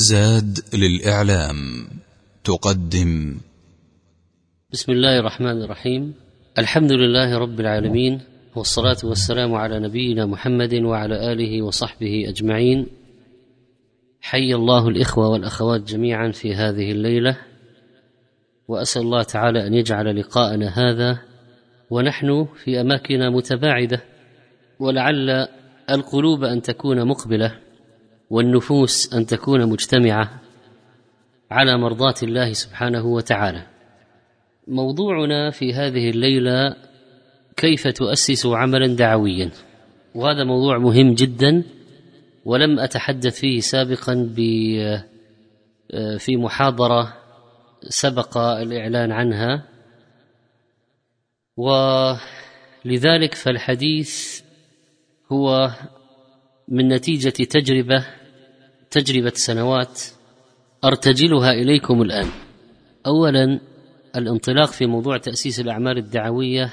زاد للإعلام. تقدم. بسم الله الرحمن الرحيم. الحمد لله رب العالمين والصلاة والسلام على نبينا محمد وعلى آله وصحبه أجمعين. حي الله الإخوة والأخوات جميعا في هذه الليلة وأسأل الله تعالى أن يجعل لقاءنا هذا ونحن في أماكن متباعدة ولعل القلوب أن تكون مقبلة. والنفوس أن تكون مجتمعة على مرضاة الله سبحانه وتعالى. موضوعنا في هذه الليلة كيف تؤسس عملا دعويا. وهذا موضوع مهم جدا ولم أتحدث فيه سابقا في محاضرة سبق الإعلان عنها. ولذلك فالحديث هو من نتيجة تجربة تجربة سنوات أرتجلها إليكم الآن. اولا الانطلاق في موضوع تأسيس الأعمال الدعوية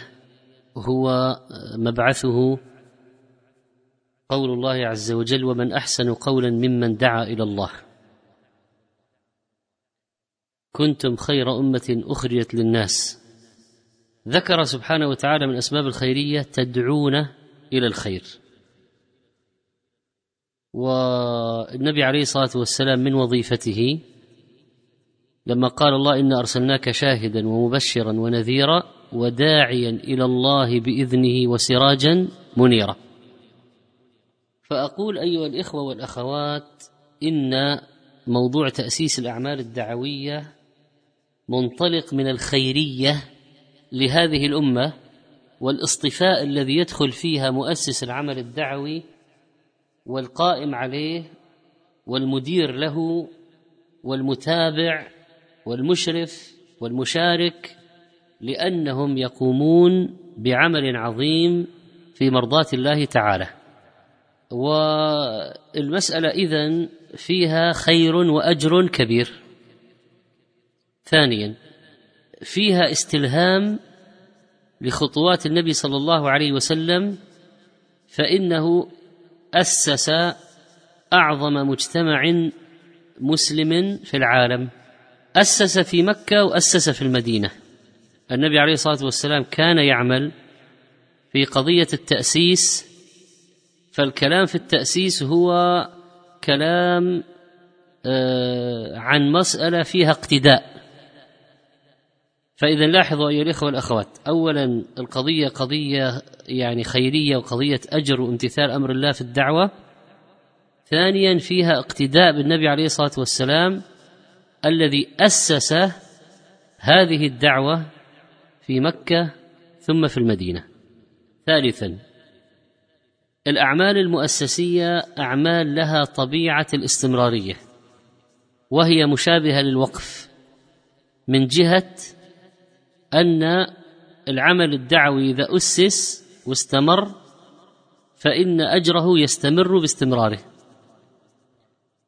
هو مبعثه قول الله عز وجل ومن أحسن قولا ممن دعا إلى الله. كنتم خير أمة أخرجت للناس. ذكر سبحانه وتعالى من أسباب الخيرية تدعون إلى الخير. والنبي عليه الصلاة والسلام من وظيفته لما قال الله إنا أرسلناك شاهدا ومبشرا ونذيرا وداعيا إلى الله بإذنه وسراجا منيرا. فأقول أيها الإخوة والأخوات إن موضوع تأسيس الأعمال الدعوية منطلق من الخيرية لهذه الأمة والإصطفاء الذي يدخل فيها مؤسس العمل الدعوي والقائم عليه والمدير له والمتابع والمشرف والمشارك لأنهم يقومون بعمل عظيم في مرضاة الله تعالى. والمسألة اذن فيها خير وأجر كبير. ثانيا فيها استلهام لخطوات النبي صلى الله عليه وسلم فإنه اسس أعظم مجتمع مسلم في العالم. أسس في مكة وأسس في المدينة. النبي عليه الصلاة والسلام كان يعمل في قضية التأسيس فالكلام في التأسيس هو كلام عن مسألة فيها اقتداء. فإذا لاحظوا أيها الإخوة والأخوات اولا القضية قضية يعني خيرية وقضية أجر وامتثال أمر الله في الدعوة. ثانيا فيها اقتداء بالنبي عليه الصلاة والسلام الذي أسس هذه الدعوة في مكة ثم في المدينة. ثالثا الأعمال المؤسسية أعمال لها طبيعة الاستمرارية وهي مشابهة للوقف من جهة أن العمل الدعوي إذا أسس واستمر فإن أجره يستمر باستمراره.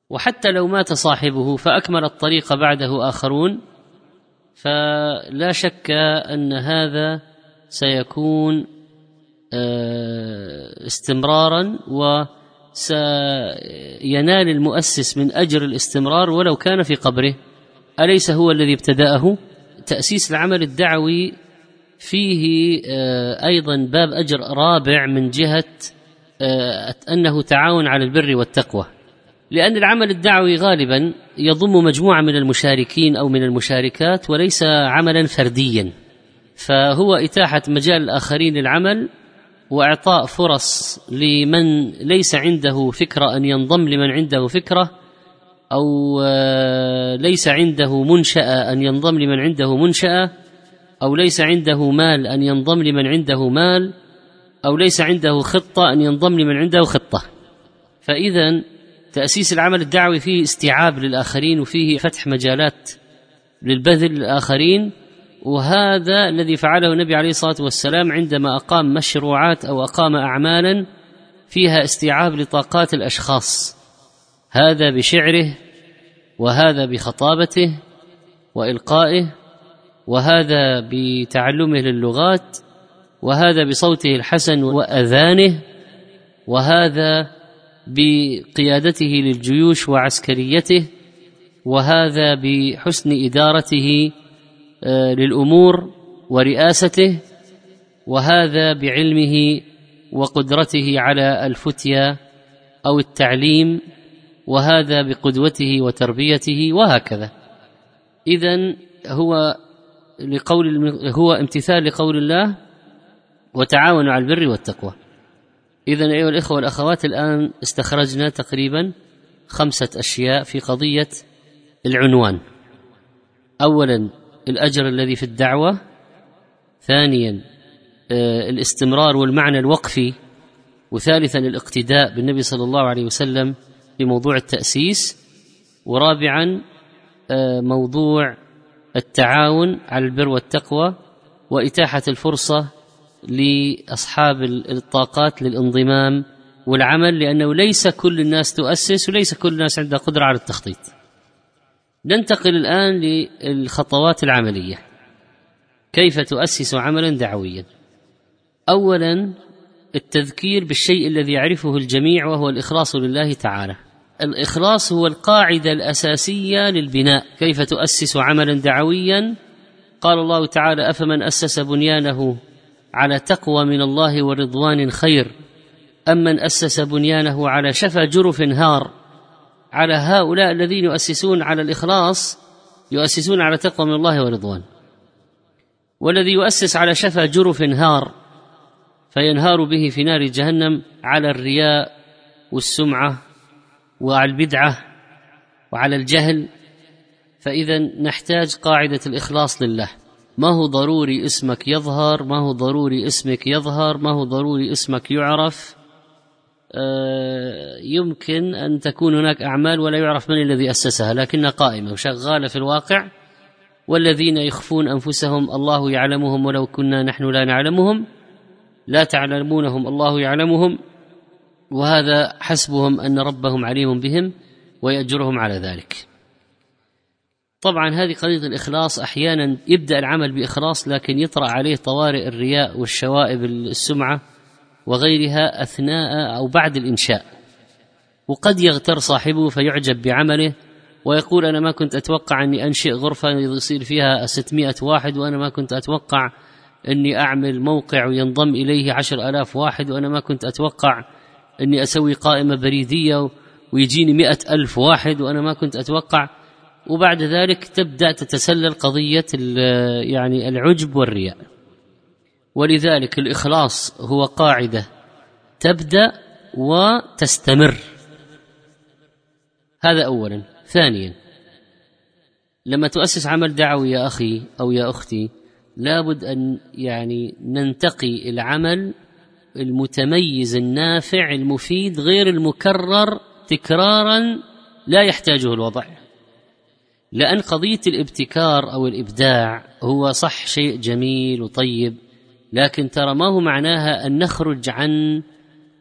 وحتى لو مات صاحبه فأكمل الطريق بعده آخرون فلا شك أن هذا سيكون استمرارا وسينال المؤسس من أجر الاستمرار ولو كان في قبره. أليس هو الذي ابتدأه؟ تأسيس العمل الدعوي فيه أيضا باب أجر رابع من جهة أنه تعاون على البر والتقوى. لأن العمل الدعوي غالبا يضم مجموعة من المشاركين أو من المشاركات وليس عملا فرديا. فهو إتاحة مجال الآخرين للعمل وإعطاء فرص لمن ليس عنده فكرة أن ينضم لمن عنده فكرة أو ليس عنده منشأة أن ينضم لمن عنده منشأة أو ليس عنده مال أن ينضم لمن عنده مال أو ليس عنده خطة أن ينضم لمن عنده خطة. فإذا تأسيس العمل الدعوي فيه استيعاب للآخرين وفيه فتح مجالات للبذل للآخرين وهذا الذي فعله النبي عليه الصلاة والسلام عندما أقام مشروعات أو أقام أعمالا فيها استيعاب لطاقات الأشخاص. هذا بشعره وهذا بخطابته وإلقائه وهذا بتعلمه للغات وهذا بصوته الحسن وأذانه وهذا بقيادته للجيوش وعسكريته وهذا بحسن إدارته آه، للأمور ورئاسته وهذا بعلمه وقدرته على الفتيا أو التعليم وهذا بقدوته وتربيته وهكذا. اذا هو لقول هو امتثال لقول الله وتعاونوا على البر والتقوى. اذا أيها الإخوة والأخوات الآن استخرجنا تقريبا خمسة أشياء في قضية العنوان. اولا الأجر الذي في الدعوة ثانيا آه، الاستمرار والمعنى الوقفي وثالثا الاقتداء بالنبي صلى الله عليه وسلم في موضوع التأسيس ورابعا آه، موضوع التعاون على البر والتقوى وإتاحة الفرصة لأصحاب الطاقات للانضمام والعمل لأنه ليس كل الناس تؤسس وليس كل الناس عندها قدرة على التخطيط. ننتقل الآن للخطوات العملية. كيف تؤسس عملا دعويا؟ اولا التذكير بالشيء الذي يعرفه الجميع وهو الإخلاص لله تعالى. الإخلاص هو القاعدة الأساسية للبناء، كيف تؤسس عملا دعويا؟ قال الله تعالى: أفمن أسس بنيانه على تقوى من الله ورضوان خير. أمن أسس بنيانه على شفا جرف هار. على هؤلاء الذين يؤسسون على الإخلاص يؤسسون على تقوى من الله ورضوان. والذي يؤسس على شفا جرف هار فينهار به في نار جهنم على الرياء والسمعة وعلى البدعة وعلى الجهل فإذا نحتاج قاعدة الإخلاص لله. ما هو ضروري اسمك يظهر ما هو ضروري اسمك يظهر ما هو ضروري اسمك يعرف. آه، يمكن أن تكون هناك أعمال ولا يعرف من الذي أسسها لكنها قائمة وشغالة في الواقع والذين يخفون أنفسهم الله يعلمهم ولو كنا نحن لا نعلمهم لا تعلمونهم الله يعلمهم. وهذا حسبهم أن ربهم عليم بهم ويأجرهم على ذلك. طبعا هذه قضية الإخلاص أحيانا يبدأ العمل بإخلاص لكن يطرأ عليه طوارئ الرياء والشوائب السمعة وغيرها أثناء أو بعد الإنشاء. وقد يغتر صاحبه فيعجب بعمله ويقول أنا ما كنت أتوقع أني أنشئ غرفة يصير فيها 600 واحد وأنا ما كنت أتوقع أني أعمل موقع وينضم إليه عشر ألاف واحد وأنا ما كنت أتوقع إني أسوي قائمة بريدية ويجيني مئة ألف واحد وأنا ما كنت أتوقع. وبعد ذلك تبدأ تتسلل قضية يعني العجب والرياء. ولذلك الإخلاص هو قاعدة تبدأ وتستمر. هذا اولا. ثانيا لما تؤسس عمل دعوي يا أخي أو يا أختي لابد أن يعني ننتقي العمل المتميز النافع المفيد غير المكرر تكرارا لا يحتاجه الوضع. لأن قضية الابتكار أو الإبداع هو صح شيء جميل وطيب لكن ترى ما هو معناها أن نخرج عن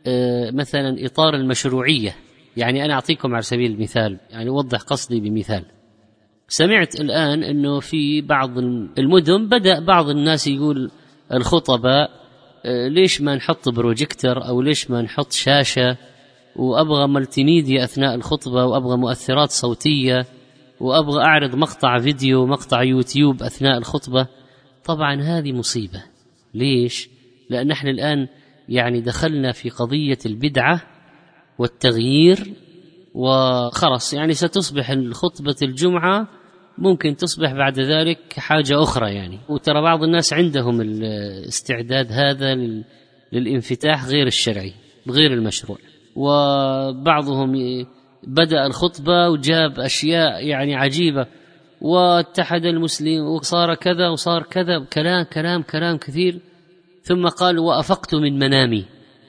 آه، مثلا إطار المشروعية. يعني أنا أعطيكم على سبيل المثال يعني أوضح قصدي بمثال. سمعت الآن أنه في بعض المدن بدأ بعض الناس يقول الخطباء ليش ما نحط بروجيكتر أو ليش ما نحط شاشة وأبغى multimedia أثناء الخطبة وأبغى مؤثرات صوتية وأبغى أعرض مقطع فيديو مقطع يوتيوب أثناء الخطبة؟ طبعا هذه مصيبة. ليش؟ لأن إحنا الآن يعني دخلنا في قضية البدعة والتغيير وخلص يعني ستصبح خطبه الجمعة ممكن تصبح بعد ذلك حاجة أخرى يعني. وترى بعض الناس عندهم الاستعداد هذا للانفتاح غير الشرعي غير المشروع. وبعضهم بدأ الخطبة وجاب أشياء يعني عجيبة. واتحد المسلم وصار كذا وصار كذا كلام كلام كلام كثير. ثم قال وأفقت من منامي.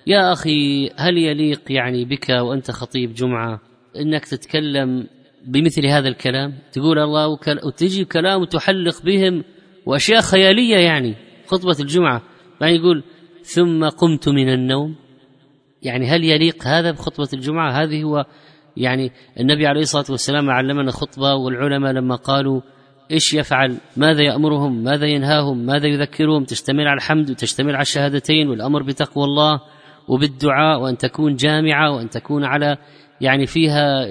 يا أخي هل يليق يعني بك وأنت خطيب جمعة أنك تتكلم بمثل هذا الكلام تقول الله وكل... وتجي كلام وتحلق بهم وأشياء خيالية يعني خطبة الجمعة يعني يقول ثم قمت من النوم يعني هل يليق هذا بخطبة الجمعة هذه هو يعني النبي عليه الصلاة والسلام علمنا خطبة والعلماء لما قالوا إيش يفعل؟ ماذا يأمرهم؟ ماذا ينهاهم؟ ماذا يذكرهم؟ تشتمل على الحمد وتشتمل على الشهادتين والأمر بتقوى الله وبالدعاء وأن تكون جامعة وأن تكون على يعني فيها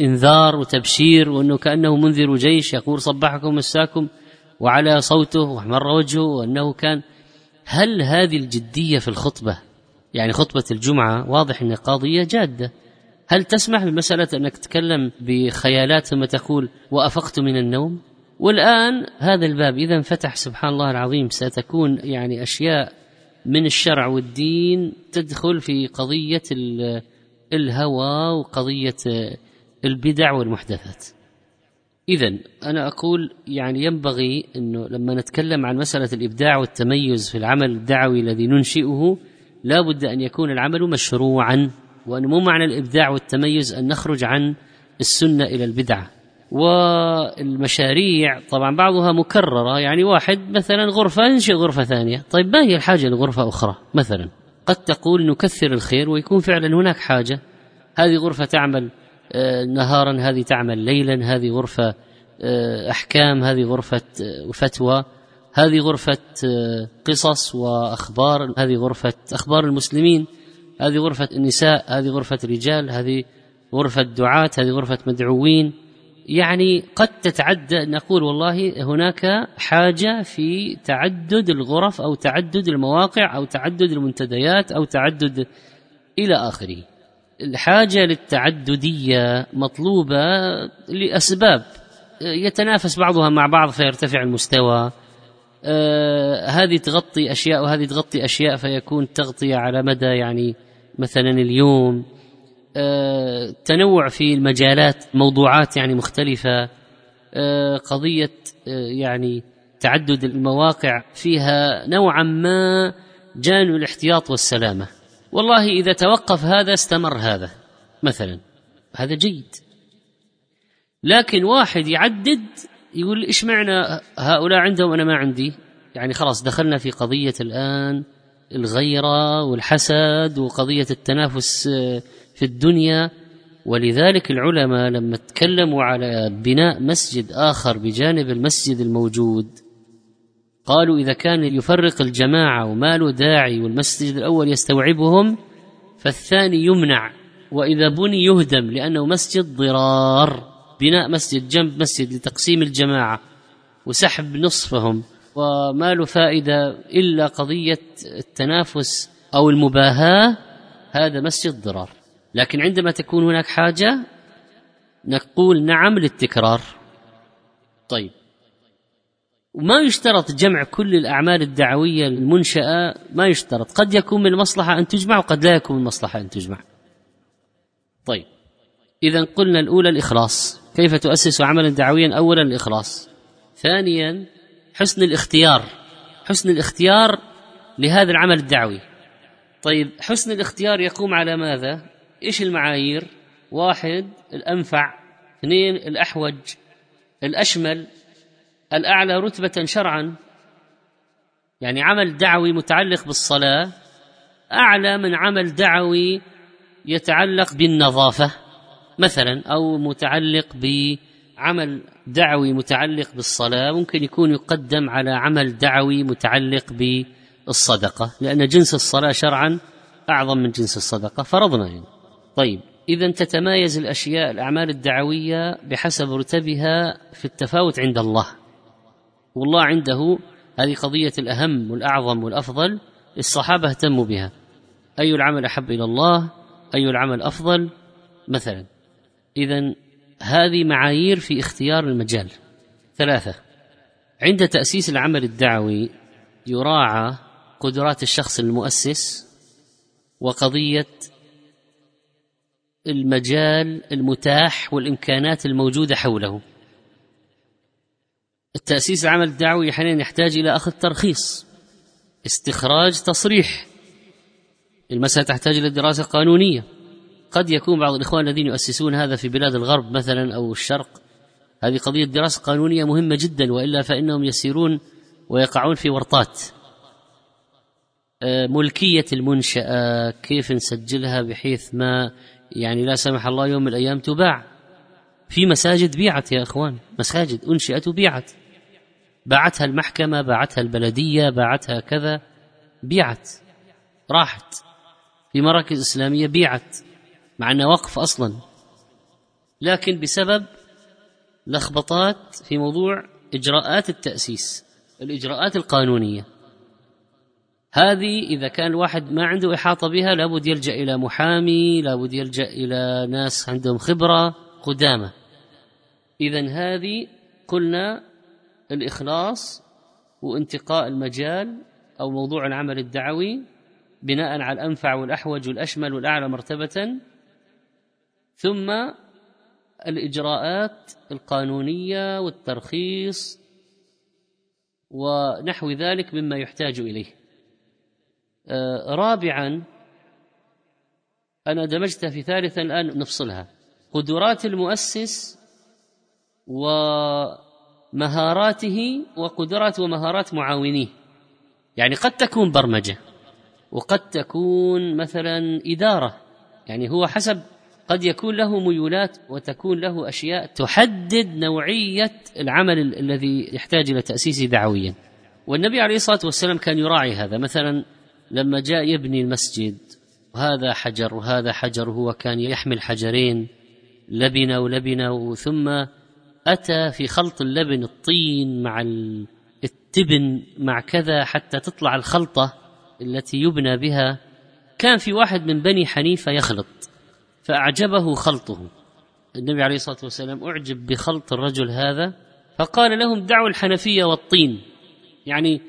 انذار وتبشير وإنه كأنه منذر جيش يقول صبحكم مساكم وعلى صوته واحمر وجهه وأنه كان. هل هذه الجدية في الخطبة يعني خطبة الجمعة واضح انها قضيه جادة هل تسمح بمسألة أنك تتكلم بخيالات ثم تقول وأفقت من النوم؟ والآن هذا الباب إذا انفتح سبحان الله العظيم ستكون يعني أشياء من الشرع والدين تدخل في قضية الهوى وقضية البدع والمحدثات. اذا أنا أقول يعني ينبغي إنه لما نتكلم عن مسألة الإبداع والتميز في العمل الدعوي الذي ننشئه لا بد أن يكون العمل مشروعا وأن مو معنى الإبداع والتميز أن نخرج عن السنة إلى البدعة والمشاريع طبعا بعضها مكررة يعني واحد مثلا غرفة ينشئ غرفة ثانية. طيب ما هي الحاجة لغرفة أخرى مثلا؟ قد تقول نكثر الخير ويكون فعلا هناك حاجة. هذه غرفة تعمل آه، نهارا هذه تعمل ليلا هذه غرفة آه، أحكام هذه غرفة آه، فتوى هذه غرفة قصص وأخبار هذه غرفة أخبار المسلمين هذه غرفة النساء هذه غرفة رجال هذه غرفة دعاة هذه غرفة مدعوين. يعني قد تتعدى نقول والله هناك حاجة في تعدد الغرف أو تعدد المواقع أو تعدد المنتديات أو تعدد إلى آخره. الحاجة للتعددية مطلوبة لأسباب يتنافس بعضها مع بعض فيرتفع المستوى. آه هذه تغطي أشياء وهذه تغطي أشياء فيكون تغطية على مدى يعني مثلا اليوم. تنوع في المجالات موضوعات يعني مختلفة آه قضية آه يعني تعدد المواقع فيها نوعا ما جانب الاحتياط والسلامة. والله إذا توقف هذا استمر هذا مثلا. هذا جيد. لكن واحد يعدد يقول إيش معنى هؤلاء عندهم وأنا ما عندي؟ يعني خلاص دخلنا في قضية الآن الغيرة والحسد وقضية التنافس آه، في الدنيا ولذلك العلماء لما تكلموا على بناء مسجد آخر بجانب المسجد الموجود قالوا إذا كان يفرق الجماعة وما له داعي والمسجد الأول يستوعبهم فالثاني يمنع وإذا بني يهدم لأنه مسجد ضرار بناء مسجد جنب مسجد لتقسيم الجماعة وسحب نصفهم وما له فائدة إلا قضية التنافس أو المباهاة هذا مسجد ضرار. لكن عندما تكون هناك حاجة نقول نعم للتكرار. طيب. وما يشترط جمع كل الأعمال الدعوية المنشأة؟ ما يشترط. قد يكون من المصلحه أن تجمع وقد لا يكون من المصلحه أن تجمع. طيب. إذا قلنا الأولى الإخلاص. كيف تؤسس عملا دعويا؟ اولا الإخلاص. ثانيا حسن الاختيار. حسن الاختيار لهذا العمل الدعوي. طيب حسن الاختيار يقوم على ماذا؟ إيش المعايير؟ واحد الأنفع. اثنين الأحوج. الأشمل الأعلى رتبة شرعا. يعني عمل دعوي متعلق بالصلاة. أعلى من عمل دعوي يتعلق بالنظافة مثلا أو متعلق بعمل دعوي متعلق بالصلاة. ممكن يكون يقدم على عمل دعوي متعلق بالصدقة لأن جنس الصلاة شرعا أعظم من جنس الصدقة. فرضنا يعني. طيب إذا تتمايز الأشياء الأعمال الدعوية بحسب رتبها في التفاوت عند الله. والله عنده هذه قضية الأهم والأعظم والأفضل الصحابة اهتموا بها. أي العمل أحب إلى الله؟ أي العمل أفضل؟ مثلا إذا هذه معايير في اختيار المجال. ثلاثة عند تأسيس العمل الدعوي يراعى قدرات الشخص المؤسس وقضية المجال المتاح والإمكانات الموجودة حوله. التأسيس العمل الدعوي أحيانا يحتاج إلى أخذ ترخيص استخراج تصريح. المسألة تحتاج إلى دراسة قانونية. قد يكون بعض الإخوان الذين يؤسسون هذا في بلاد الغرب مثلا أو الشرق. هذه قضية دراسة قانونية مهمة جدا وإلا فإنهم يسيرون ويقعون في ورطات. آه، ملكية المنشأة كيف نسجلها بحيث ما يعني لا سمح الله يوم من الأيام تباع في مساجد بيعت يا إخوان مساجد أنشئت وبيعت. باعتها المحكمة باعتها البلدية باعتها كذا بيعت. راحت. في مراكز إسلامية بيعت مع انه وقف أصلا. لكن بسبب لخبطات في موضوع إجراءات التأسيس الإجراءات القانونية. هذه إذا كان الواحد ما عنده إحاطة بها لابد يلجأ إلى محامي لابد يلجأ إلى ناس عندهم خبرة قدامى اذا هذه قلنا الإخلاص وانتقاء المجال أو موضوع العمل الدعوي بناء على الأنفع والأحوج والأشمل والأعلى مرتبة. ثم الإجراءات القانونية والترخيص ونحو ذلك مما يحتاج إليه. آه، رابعا أنا دمجتها في ثالثا الآن نفصلها. قدرات المؤسس ومهاراته وقدرات ومهارات معاونيه. يعني قد تكون برمجة وقد تكون مثلا إدارة. يعني هو حسب قد يكون له ميولات وتكون له أشياء تحدد نوعية العمل الذي يحتاج إلى تأسيسه دعويا. والنبي عليه الصلاة والسلام كان يراعي هذا. مثلا لما جاء يبني المسجد وهذا حجر وهذا حجر هو كان يحمل حجرين لبنه ولبنه ثم أتى في خلط اللبن الطين مع التبن مع كذا حتى تطلع الخلطة التي يبنى بها. كان في واحد من بني حنيفة يخلط فأعجبه خلطه. النبي عليه الصلاة والسلام أعجب بخلط الرجل هذا فقال لهم دعوا الحنفية والطين. يعني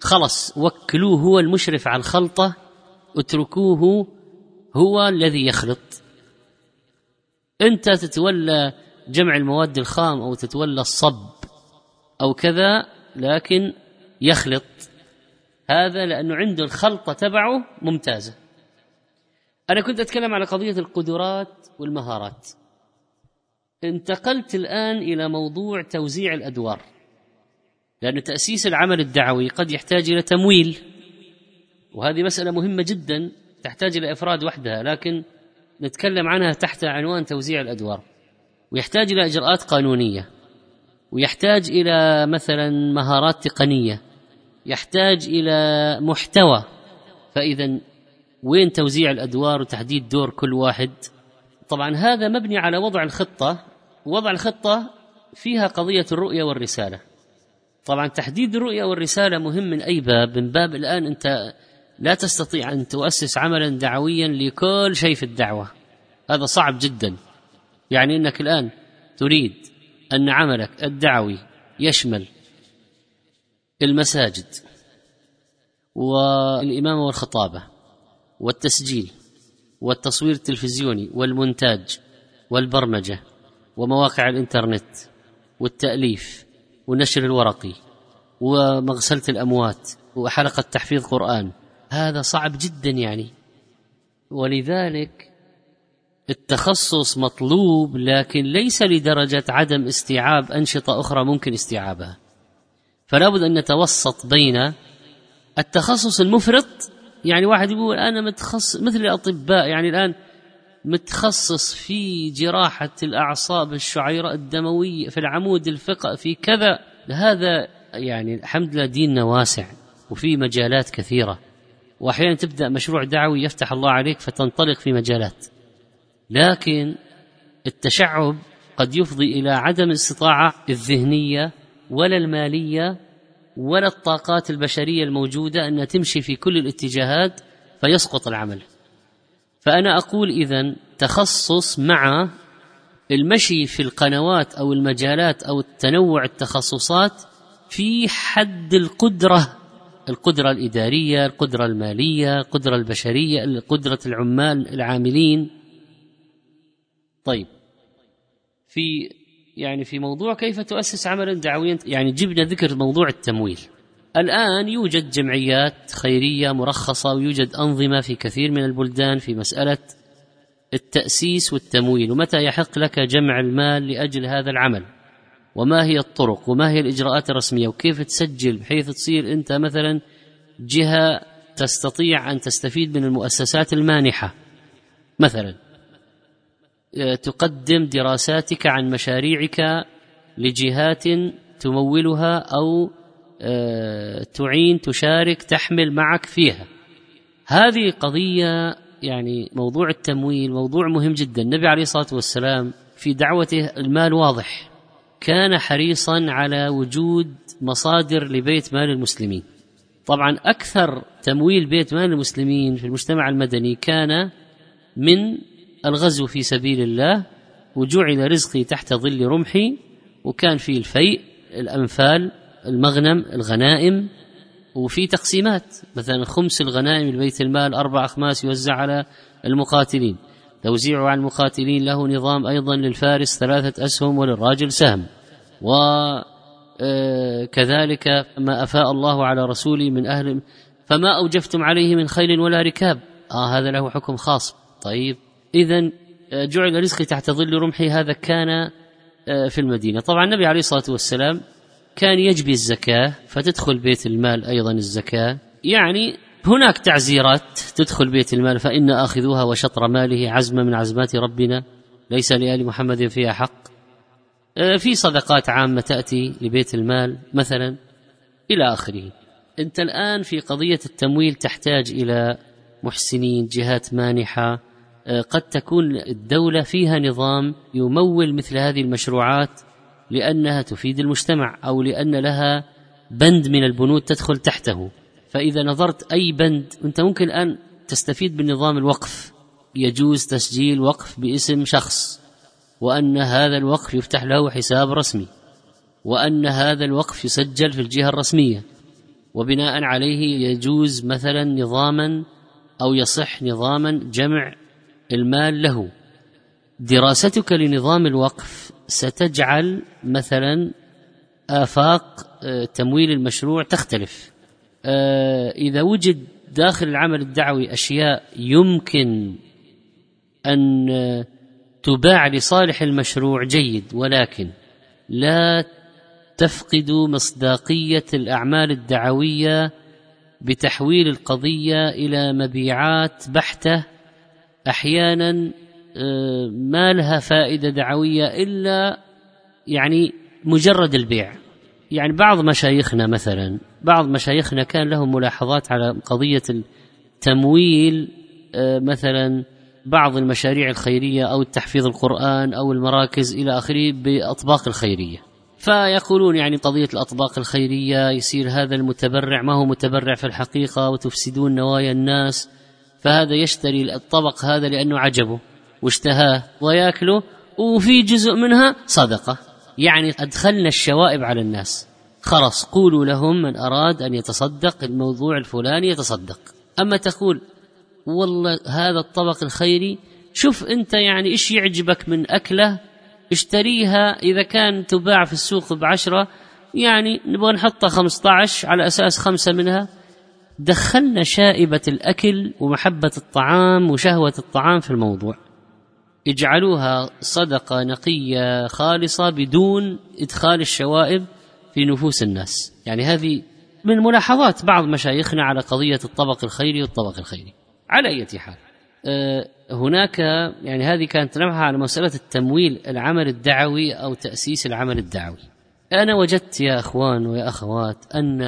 خلص وكلوه هو المشرف على الخلطة اتركوه هو الذي يخلط. انت تتولى جمع المواد الخام أو تتولى الصب أو كذا لكن يخلط. هذا لأنه عنده الخلطة تبعه ممتازة. أنا كنت أتكلم على قضية القدرات والمهارات. انتقلت الآن إلى موضوع توزيع الأدوار. لأن تأسيس العمل الدعوي قد يحتاج إلى تمويل. وهذه مسألة مهمة جدا تحتاج إلى إفراد وحدها لكن نتكلم عنها تحت عنوان توزيع الأدوار. ويحتاج إلى إجراءات قانونية. ويحتاج إلى مثلا مهارات تقنية. يحتاج إلى محتوى. فإذا وين توزيع الأدوار وتحديد دور كل واحد؟ طبعا هذا مبني على وضع الخطة. وضع الخطة فيها قضية الرؤية والرسالة. طبعا تحديد الرؤية والرسالة مهم من أي باب؟ من باب الآن أنت لا تستطيع أن تؤسس عملا دعويا لكل شيء في الدعوة. هذا صعب جدا. يعني إنك الآن تريد أن عملك الدعوي يشمل المساجد والإمامة والخطابة والتسجيل والتصوير التلفزيوني والمونتاج والبرمجة ومواقع الإنترنت والتأليف والنشر الورقي ومغسلة الأموات وحلقة تحفيظ قرآن. هذا صعب جدا يعني. ولذلك التخصص مطلوب لكن ليس لدرجة عدم استيعاب أنشطة أخرى ممكن استيعابها. فلا بد أن نتوسط بين التخصص المفرط يعني واحد يقول أنا متخصص مثل الأطباء يعني الآن متخصص في جراحة الأعصاب الشعيرة الدموية في العمود الفقري في كذا. هذا يعني الحمد لله ديننا واسع وفي مجالات كثيرة. وأحيانا تبدأ مشروع دعوي يفتح الله عليك فتنطلق في مجالات. لكن التشعب قد يفضي إلى عدم الاستطاعه الذهنية ولا المالية ولا الطاقات البشرية الموجودة انها تمشي في كل الاتجاهات فيسقط العمل. فأنا أقول اذا تخصص مع المشي في القنوات أو المجالات أو التنوع التخصصات في حد القدرة القدرة الإدارية القدرة المالية القدرة البشرية قدره العمال العاملين. طيب في يعني في موضوع كيف تؤسس عملا دعويا؟ يعني جبنا ذكر موضوع التمويل. الآن يوجد جمعيات خيرية مرخصة ويوجد أنظمة في كثير من البلدان في مسألة التأسيس والتمويل ومتى يحق لك جمع المال لأجل هذا العمل؟ وما هي الطرق؟ وما هي الإجراءات الرسمية؟ وكيف تسجل؟ بحيث تصير أنت مثلا جهة تستطيع أن تستفيد من المؤسسات المانحة. مثلا تقدم دراساتك عن مشاريعك لجهات تمولها آه، تعين تشارك تحمل معك فيها. هذه قضية يعني موضوع التمويل موضوع مهم جدا. النبي عليه الصلاة والسلام في دعوته المال واضح. كان حريصا على وجود مصادر لبيت مال المسلمين. طبعا أكثر تمويل بيت مال المسلمين في المجتمع المدني كان من الغزو في سبيل الله وجعل رزقي تحت ظل رمحي وكان في الفيء الأنفال المغنم الغنائم وفي تقسيمات. مثلا خمس الغنائم لبيت المال أربع أخماس يوزع على المقاتلين. توزيعه على المقاتلين له نظام أيضا للفارس ثلاثة أسهم وللراجل سهم. وكذلك آه، ما أفاء الله على رسوله من أهل فما أوجفتم عليه من خيل ولا ركاب. آه هذا له حكم خاص. طيب اذا آه، جعل رزقي تحت ظل رمحي. هذا كان آه، في المدينة. طبعا النبي عليه الصلاة والسلام كان يجبي الزكاة فتدخل بيت المال أيضا الزكاة. يعني هناك تعزيرات تدخل بيت المال فإن آخذوها وشطر ماله عزما من عزمات ربنا. ليس لآل محمد فيها حق. آه، في صدقات عامة تأتي لبيت المال مثلا إلى آخره. أنت الآن في قضية التمويل تحتاج إلى محسنين جهات مانحة. آه، قد تكون الدولة فيها نظام يمول مثل هذه المشروعات لأنها تفيد المجتمع أو لأن لها بند من البنود تدخل تحته. فإذا نظرت أي بند أنت ممكن الآن تستفيد بالنظام الوقف. يجوز تسجيل وقف باسم شخص وأن هذا الوقف يفتح له حساب رسمي وأن هذا الوقف يسجل في الجهة الرسمية. وبناء عليه يجوز مثلا نظاما أو يصح نظاما جمع المال له. دراستك لنظام الوقف ستجعل مثلا آفاق آه، تمويل المشروع تختلف. آه، إذا وجد داخل العمل الدعوي أشياء يمكن أن تباع لصالح المشروع جيد ولكن لا تفقد مصداقية الأعمال الدعوية بتحويل القضية إلى مبيعات بحتة أحيانا آه، ما لها فائدة دعوية إلا يعني مجرد البيع. يعني بعض مشايخنا مثلا بعض مشايخنا كان لهم ملاحظات على قضية تمويل آه، مثلا بعض المشاريع الخيرية أو التحفيظ القرآن أو المراكز إلى آخره بأطباق الخيرية. فيقولون يعني قضية الأطباق الخيرية يصير هذا المتبرع ما هو متبرع في الحقيقة وتفسدون نوايا الناس. فهذا يشتري الطبق هذا لأنه عجبه. واشتهاه وياكله وفي جزء منها صدقة. يعني أدخلنا الشوائب على الناس. خلاص قولوا لهم من أراد أن يتصدق الموضوع الفلاني يتصدق. أما تقول والله هذا الطبق الخيري شوف أنت يعني إيش يعجبك من أكلة اشتريها إذا كان تباع في السوق بعشرة يعني نبغى نحطها 15 على أساس خمسة منها. دخلنا شائبة الأكل ومحبة الطعام وشهوة الطعام في الموضوع. اجعلوها صدقة نقية خالصة بدون إدخال الشوائب في نفوس الناس. يعني هذه من ملاحظات بعض مشايخنا على قضية الطبق الخيري والطبق الخيري. على أي حال آه، هناك يعني هذه كانت نبحة على مسألة التمويل العمل الدعوي أو تأسيس العمل الدعوي. أنا وجدت يا أخوان ويا أخوات أن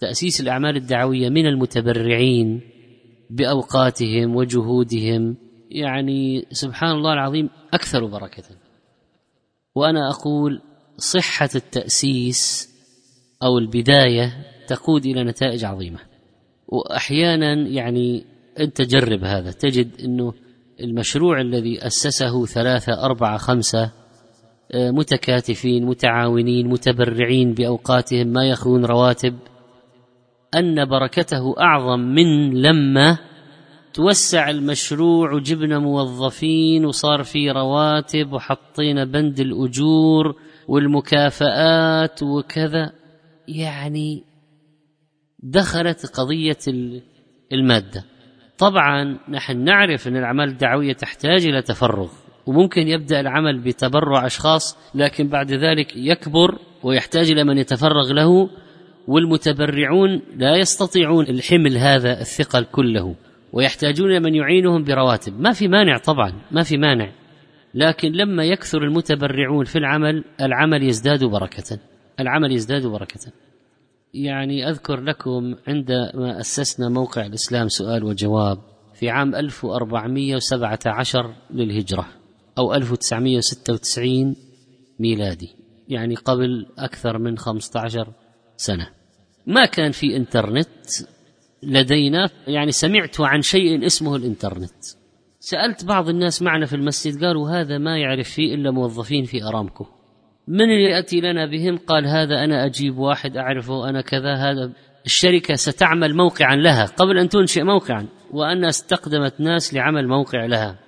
تأسيس الأعمال الدعوية من المتبرعين بأوقاتهم وجهودهم يعني سبحان الله العظيم أكثر بركة. وأنا أقول صحة التأسيس أو البداية تقود إلى نتائج عظيمة. وأحيانا يعني أنت جرب هذا تجد إنه المشروع الذي أسسه ثلاثة أربعة خمسة آه، متكاتفين متعاونين متبرعين بأوقاتهم ما ياخذون رواتب أن بركته أعظم من لما توسع المشروع وجبنا موظفين وصار في رواتب وحطينا بند الأجور والمكافآت وكذا. يعني دخلت قضية المادة. طبعا نحن نعرف أن الأعمال الدعوية تحتاج إلى تفرغ وممكن يبدأ العمل بتبرع أشخاص لكن بعد ذلك يكبر ويحتاج إلى من يتفرغ له والمتبرعون لا يستطيعون الحمل هذا الثقل كله. ويحتاجون من يعينهم برواتب. ما في مانع طبعا ما في مانع. لكن لما يكثر المتبرعون في العمل العمل يزداد بركة. العمل يزداد بركة. يعني أذكر لكم عندما أسسنا موقع الإسلام سؤال وجواب في عام 1417 للهجرة أو 1996 ميلادي. يعني قبل أكثر من 15 سنة. ما كان في إنترنت لدينا يعني سمعت عن شيء اسمه الإنترنت. سألت بعض الناس معنا في المسجد قالوا هذا ما يعرف فيه إلا موظفين في أرامكو. من اللي يأتي لنا بهم؟ قال هذا أنا أجيب واحد أعرفه أنا كذا هذا الشركة ستعمل موقعا لها قبل أن تنشئ موقعا. وأنها استقدمت ناس لعمل موقع لها.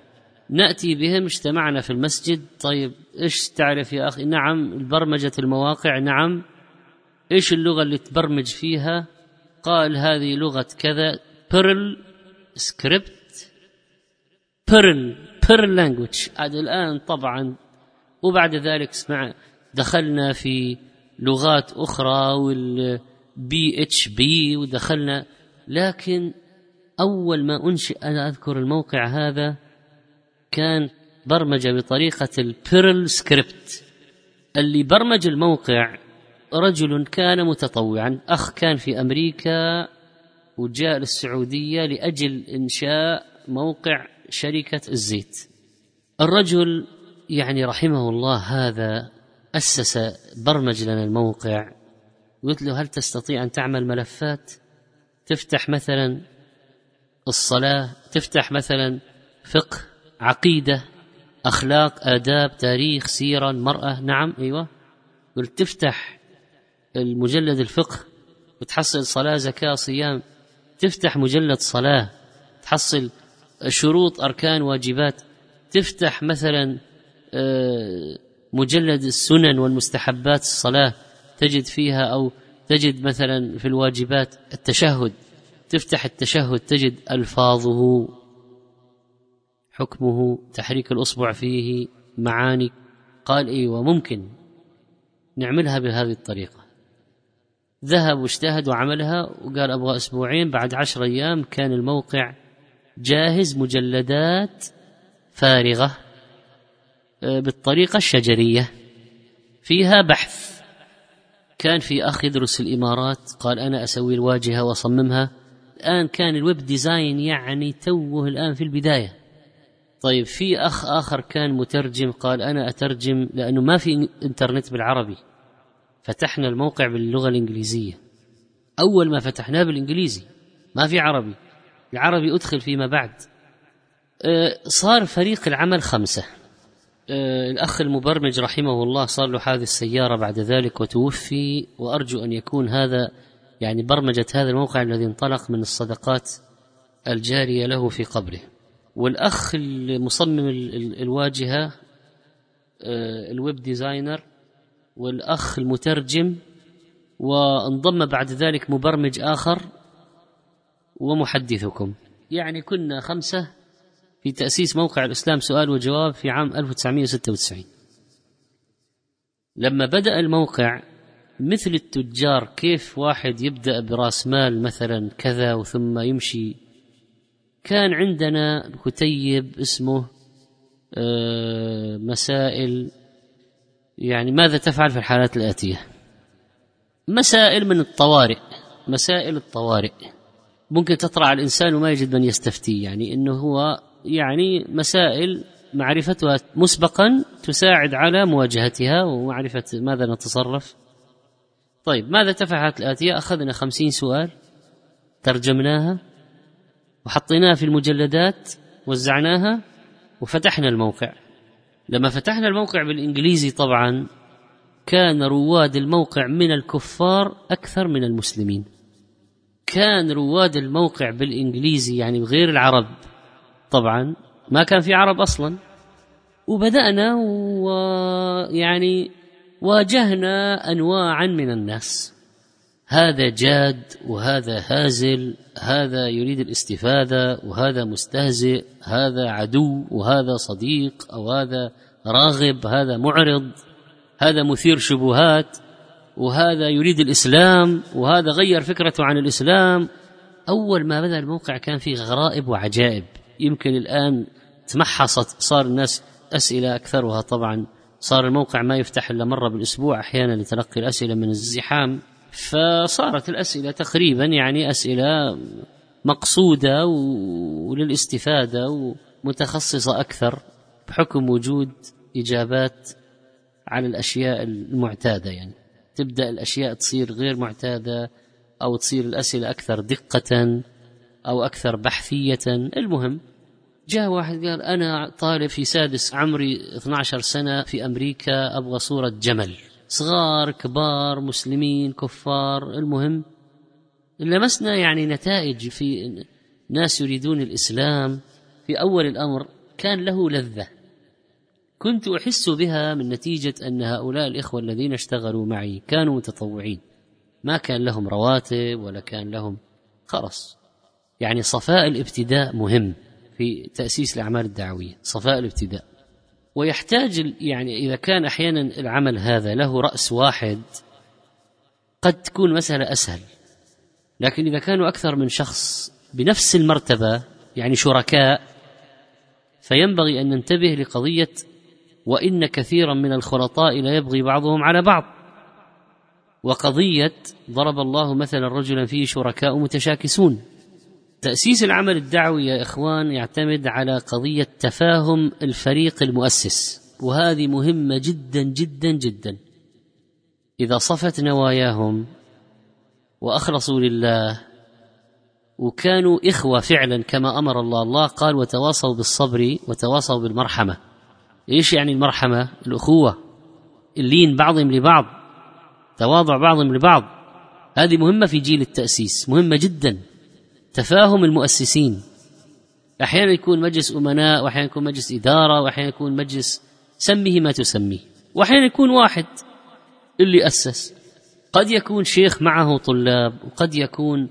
نأتي بهم اجتمعنا في المسجد. طيب إيش تعرف يا أخي؟ نعم برمجة المواقع نعم. إيش اللغة اللي تبرمج فيها؟ قال هذه لغة كذا Perl script Perl Perl language عاد الآن طبعا وبعد ذلك اسمع دخلنا في لغات أخرى وال PHP ودخلنا لكن أول ما أنشئ أنا أذكر الموقع هذا كان برمجة بطريقة ال Perl script اللي برمج الموقع رجل كان متطوعا أخ كان في أمريكا وجاء للسعودية لأجل إنشاء موقع شركة الزيت. الرجل يعني رحمه الله هذا أسس برمج لنا الموقع قلت له هل تستطيع أن تعمل ملفات؟ تفتح مثلا الصلاة تفتح مثلا فقه عقيدة أخلاق آداب تاريخ سيرة مرأة نعم أيوة. قلت تفتح المجلد الفقه وتحصل صلاة زكاة صيام. تفتح مجلد صلاة تحصل شروط أركان واجبات. تفتح مثلا آه، مجلد السنن والمستحبات الصلاة. تجد فيها أو تجد مثلا في الواجبات التشهد. تفتح التشهد تجد ألفاظه. حكمه تحريك الأصبع فيه معاني. قال أيوه ممكن نعملها بهذه الطريقة. ذهب واجتهد وعملها وقال أبغى أسبوعين بعد عشر أيام كان الموقع جاهز مجلدات فارغة آه، بالطريقة الشجرية. فيها بحث. كان في أخ يدرس الإمارات قال أنا أسوي الواجهة وأصممها. الآن كان ال web design يعني توه الآن في البداية. طيب في أخ آخر كان مترجم قال أنا أترجم لأنه ما في إنترنت بالعربي. فتحنا الموقع باللغة الإنجليزية. أول ما فتحناه بالإنجليزي ما في عربي. العربي أدخل فيما بعد. آه، صار فريق العمل خمسة. آه، الأخ المبرمج رحمه الله صار له حادث سيارة بعد ذلك وتوفي وأرجو أن يكون هذا يعني برمجة هذا الموقع الذي انطلق من الصدقات الجارية له في قبره. والأخ المصمم الواجهة آه، ال web designer والأخ المترجم وانضم بعد ذلك مبرمج آخر ومحدثكم. يعني كنا خمسة في تأسيس موقع الإسلام سؤال وجواب في عام 1996 لما بدأ الموقع مثل التجار كيف واحد يبدأ برأس مال مثلا كذا وثم يمشي؟ كان عندنا كتيب اسمه آه، مسائل يعني ماذا تفعل في الحالات الآتية؟ مسائل من الطوارئ مسائل الطوارئ. ممكن تطرأ على الإنسان وما يجد من يستفتيه يعني أنه هو يعني مسائل معرفتها مسبقا تساعد على مواجهتها ومعرفة ماذا نتصرف. طيب ماذا تفعلت الآتية؟ أخذنا خمسين سؤال ترجمناها وحطيناها في المجلدات وزعناها وفتحنا الموقع. لما فتحنا الموقع بالإنجليزي طبعا كان رواد الموقع من الكفار أكثر من المسلمين. كان رواد الموقع بالإنجليزي يعني غير العرب طبعا ما كان في عرب أصلا. وبدأنا ويعني واجهنا انواعا من الناس. هذا جاد وهذا هازل هذا يريد الاستفادة وهذا مستهزئ هذا عدو وهذا صديق أو هذا راغب هذا معرض هذا مثير شبهات وهذا يريد الإسلام وهذا غير فكرته عن الإسلام. أول ما بدأ الموقع كان فيه غرائب وعجائب. يمكن الآن تمحصت صار الناس أسئلة أكثرها طبعا. صار الموقع ما يفتح إلا مرة بالأسبوع أحيانا لتلقي الأسئلة من الزحام. فصارت الأسئلة تقريبا يعني أسئلة مقصودة وللاستفادة ومتخصصة أكثر بحكم وجود إجابات على الأشياء المعتادة يعني. تبدأ الأشياء تصير غير معتادة أو تصير الأسئلة أكثر دقة أو أكثر بحثية. المهم جاء واحد قال أنا طالب في سادس عمري 12 سنة في أمريكا أبغى صورة جمل. صغار كبار مسلمين كفار. المهم لمسنا يعني نتائج في ناس يريدون الإسلام في أول الأمر كان له لذة. كنت أحس بها من نتيجة أن هؤلاء الإخوة الذين اشتغلوا معي كانوا متطوعين. ما كان لهم رواتب ولا كان لهم خلص يعني صفاء الابتداء مهم في تأسيس الأعمال الدعوية. صفاء الابتداء. ويحتاج يعني إذا كان أحيانا العمل هذا له رأس واحد قد تكون مسألة أسهل. لكن إذا كانوا أكثر من شخص بنفس المرتبة يعني شركاء فينبغي أن ننتبه لقضية وإن كثيرا من الخلطاء لا يبغي بعضهم على بعض. وقضية ضرب الله مثلا رجلا فيه شركاء متشاكسون. تأسيس العمل الدعوي يا إخوان يعتمد على قضية تفاهم الفريق المؤسس وهذه مهمة جدا جدا جدا. إذا صفت نواياهم وأخلصوا لله وكانوا إخوة فعلا كما أمر الله الله قال وتواصوا بالصبر وتواصوا بالمرحمة. إيش يعني المرحمة؟ الأخوة اللين بعضهم لبعض تواضع بعضهم لبعض. هذه مهمة في جيل التأسيس مهمة جدا. تفاهم المؤسسين. أحيانا يكون مجلس أمناء وأحيانا يكون مجلس إدارة وأحيانا يكون مجلس سميه ما تسميه. وأحيانا يكون واحد اللي أسس. قد يكون شيخ معه طلاب وقد يكون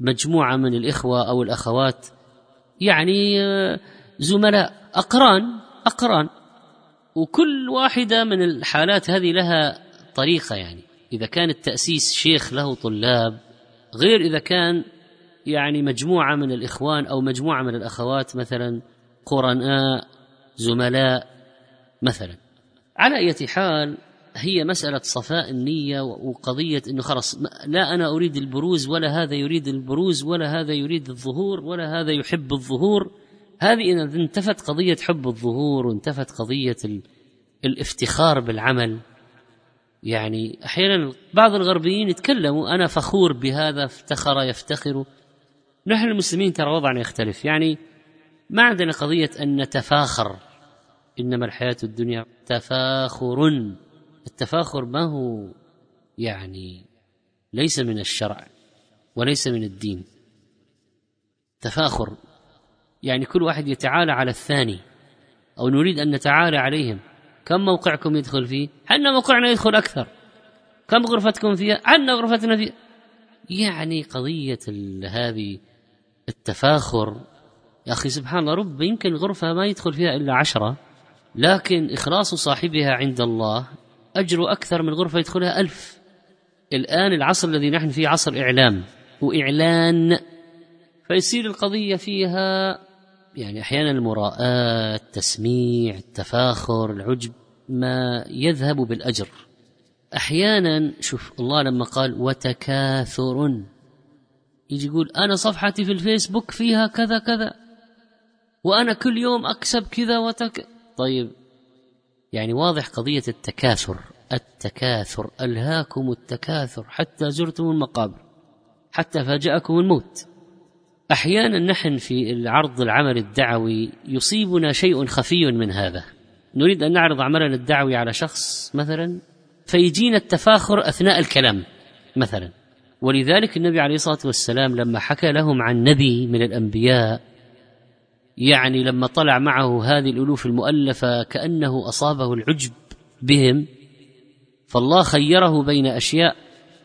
مجموعة من الإخوة أو الأخوات يعني آه، زملاء. أقران أقران. وكل واحدة من الحالات هذه لها طريقة يعني. إذا كان التأسيس شيخ له طلاب غير إذا كان يعني مجموعة من الإخوان أو مجموعة من الأخوات مثلا قرناء زملاء مثلا. على اية حال هي مسألة صفاء النية وقضية أنه خلاص لا أنا أريد البروز ولا هذا يريد البروز ولا هذا يريد الظهور ولا هذا يحب الظهور. هذه إذا انتفت قضية حب الظهور وانتفت قضية الافتخار بالعمل. يعني أحيانا بعض الغربيين يتكلموا أنا فخور بهذا افتخر يفتخر. نحن المسلمين ترى وضعنا يختلف. يعني ما عندنا قضية أن نتفاخر. إنما الحياة الدنيا تفاخر. التفاخر ما هو يعني ليس من الشرع وليس من الدين. تفاخر. يعني كل واحد يتعالى على الثاني. أو نريد أن نتعالى عليهم. كم موقعكم يدخل فيه؟ حنا موقعنا يدخل أكثر؟ كم غرفتكم فيها؟ عنا غرفتنا فيها؟ يعني قضية هذه التفاخر. يا أخي سبحان الله رب يمكن غرفة ما يدخل فيها إلا عشرة لكن إخلاص صاحبها عند الله أجر أكثر من غرفة يدخلها ألف. الآن العصر الذي نحن فيه عصر إعلام وإعلان فيصير القضية فيها يعني أحيانا المراءة التسميع التفاخر العجب ما يذهب بالأجر. أحيانا شوف الله لما قال وتكاثر. يجي يقول أنا صفحتي في الفيسبوك فيها كذا كذا وأنا كل يوم أكسب كذا وتك. طيب يعني واضح قضية التكاثر التكاثر ألهاكم التكاثر حتى زرتم المقابر حتى فاجأكم الموت. أحيانا نحن في العرض العمل الدعوي يصيبنا شيء خفي من هذا. نريد أن نعرض عملنا الدعوي على شخص مثلا فيجينا التفاخر أثناء الكلام مثلا. ولذلك النبي عليه الصلاة والسلام لما حكى لهم عن نبي من الأنبياء يعني لما طلع معه هذه الألوف المؤلفة كأنه أصابه العجب بهم فالله خيره بين أشياء.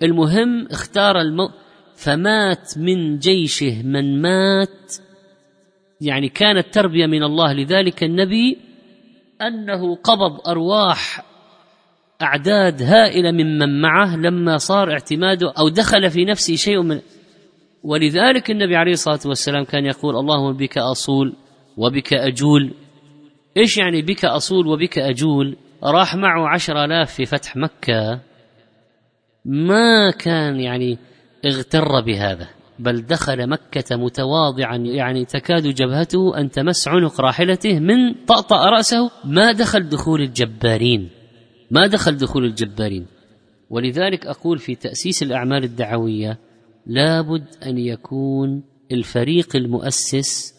المهم اختار الموت فمات من جيشه من مات يعني كانت تربية من الله. لذلك النبي أنه قبض أرواح أعداد هائلة ممن معه لما صار اعتماده أو دخل في نفسه شيء من ولذلك النبي عليه الصلاة والسلام كان يقول اللهم بك أصول وبك أجول. إيش يعني بك أصول وبك أجول؟ راح معه عشر آلاف في فتح مكة. ما كان يعني اغتر بهذا بل دخل مكة متواضعا يعني تكاد جبهته أن تمس عنق راحلته من طأطأ رأسه ما دخل دخول الجبارين. ما دخل دخول الجبارين. ولذلك أقول في تأسيس الأعمال الدعوية لابد أن يكون الفريق المؤسس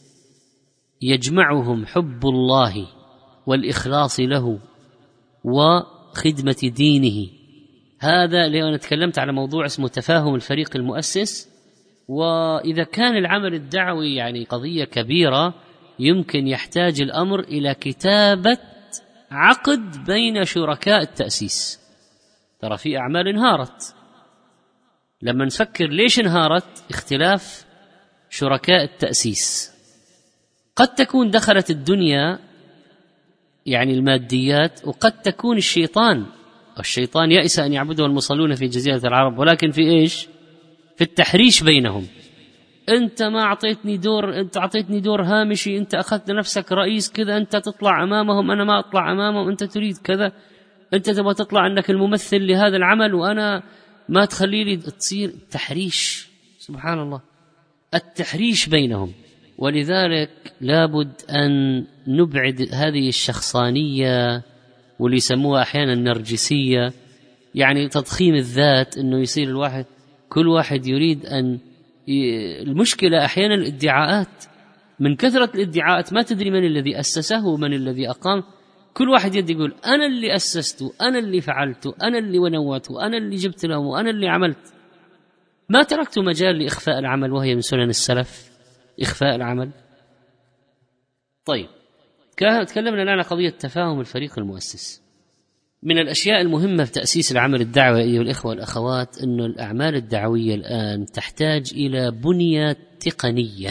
يجمعهم حب الله والإخلاص له وخدمة دينه. هذا لأن تكلمت على موضوع اسمه تفاهم الفريق المؤسس وإذا كان العمل الدعوي يعني قضية كبيرة يمكن يحتاج الأمر إلى كتابة عقد بين شركاء التأسيس. ترى في أعمال انهارت. لما نفكر ليش انهارت اختلاف شركاء التأسيس. قد تكون دخلت الدنيا يعني الماديات وقد تكون الشيطان الشيطان يئس أن يعبده المصلون في جزيرة العرب ولكن في إيش؟ في التحريش بينهم. أنت ما أعطيتني دور أنت أعطيتني دور هامشي أنت أخذت نفسك رئيس كذا أنت تطلع أمامهم أنا ما أطلع أمامهم أنت تريد كذا. أنت تبغى تطلع أنك الممثل لهذا العمل وأنا ما تخلي لي تصير تحريش. سبحان الله التحريش بينهم. ولذلك لابد أن نبعد هذه الشخصانية واللي يسموها أحيانا النرجسيه يعني تضخيم الذات إنه يصير الواحد كل واحد يريد أن المشكلة أحيانا الادعاءات. من كثرة الادعاءات ما تدري من الذي أسسه ومن الذي أقام. كل واحد يد يقول أنا اللي اسسته أنا اللي فعلته أنا اللي ونوته أنا اللي جبت لهم وأنا اللي عملت. ما تركت مجال لإخفاء العمل وهي من سنن السلف. إخفاء العمل. طيب تكلمنا الآن عن قضية تفاهم الفريق المؤسس. من الأشياء المهمة في تأسيس العمل الدعوي أيها الإخوة والأخوات انه الأعمال الدعوية الآن تحتاج إلى بنية تقنية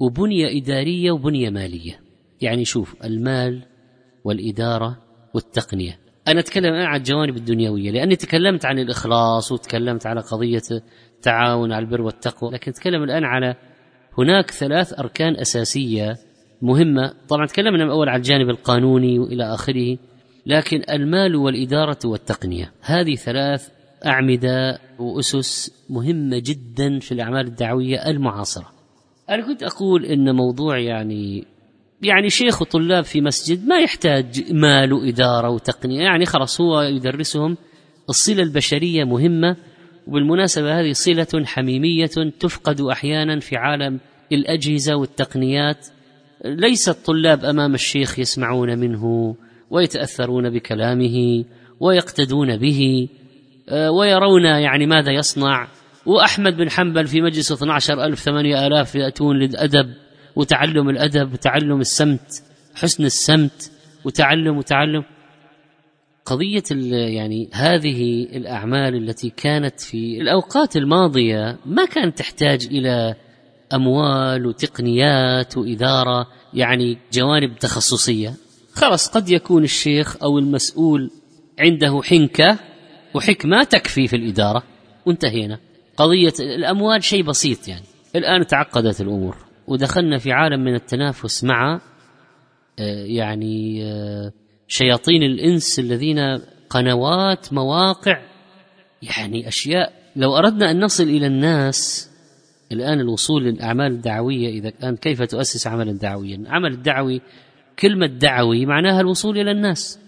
وبنية إدارية وبنية مالية. يعني شوف المال والإدارة والتقنية. أنا أتكلم الآن عن الجوانب الدنيوية لأني تكلمت عن الإخلاص وتكلمت على قضية التعاون على البر والتقوى لكن أتكلم الآن على هناك ثلاث أركان أساسية مهمة. طبعا تكلمنا من اول على الجانب القانوني وإلى آخره. لكن المال والإدارة والتقنية. هذه ثلاث أعمدة وأسس مهمة جدا في الأعمال الدعوية المعاصرة. أنا كنت أقول إن موضوع يعني يعني شيخ وطلاب في مسجد ما يحتاج مال وإدارة وتقنية. يعني خلاص هو يدرسهم الصلة البشرية مهمة وبالمناسبة هذه صلة حميمية تفقد أحيانا في عالم الأجهزة والتقنيات. ليس الطلاب أمام الشيخ يسمعون منه ويتأثرون بكلامه ويقتدون به آه، ويرون يعني ماذا يصنع. وأحمد بن حنبل في مجلس 12 ألف ثمانية آلاف يأتون للأدب وتعلم الأدب وتعلم السمت حسن السمت وتعلم وتعلم. قضية يعني هذه الأعمال التي كانت في الأوقات الماضية ما كانت تحتاج إلى أموال وتقنيات وإدارة يعني جوانب تخصصية. خلاص قد يكون الشيخ أو المسؤول عنده حنكة وحكمة تكفي في الإدارة. وانتهينا. قضية الأموال شيء بسيط يعني. الآن تعقدت الأمور. ودخلنا في عالم من التنافس مع آه، يعني آه، شياطين الإنس الذين قنوات مواقع يعني أشياء. لو أردنا أن نصل إلى الناس الآن الوصول للأعمال الدعوية إذا كان كيف تؤسس عملا دعويا؟ العمل الدعوي كلمة دعوي معناها الوصول إلى الناس.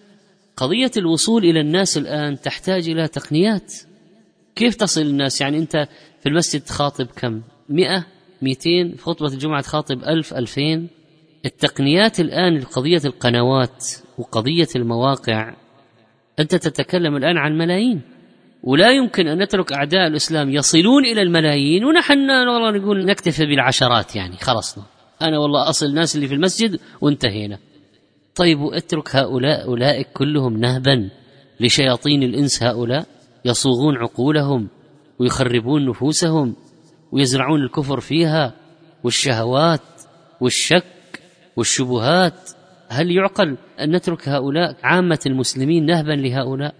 قضية الوصول إلى الناس الآن تحتاج إلى تقنيات. كيف تصل الناس؟ يعني أنت في المسجد تخاطب كم؟ مئة؟ مئتين؟ في خطبة الجمعة تخاطب ألف؟ ألفين؟ التقنيات الآن قضية القنوات وقضية المواقع أنت تتكلم الآن عن ملايين. ولا يمكن أن نترك أعداء الإسلام يصلون إلى الملايين ونحن والله نقول نكتفي بالعشرات يعني خلصنا أنا والله أصل الناس اللي في المسجد وانتهينا. طيب واترك هؤلاء أولئك كلهم نهبا لشياطين الإنس هؤلاء يصوغون عقولهم ويخربون نفوسهم ويزرعون الكفر فيها والشهوات والشك والشبهات. هل يعقل أن نترك هؤلاء عامة المسلمين نهبا لهؤلاء؟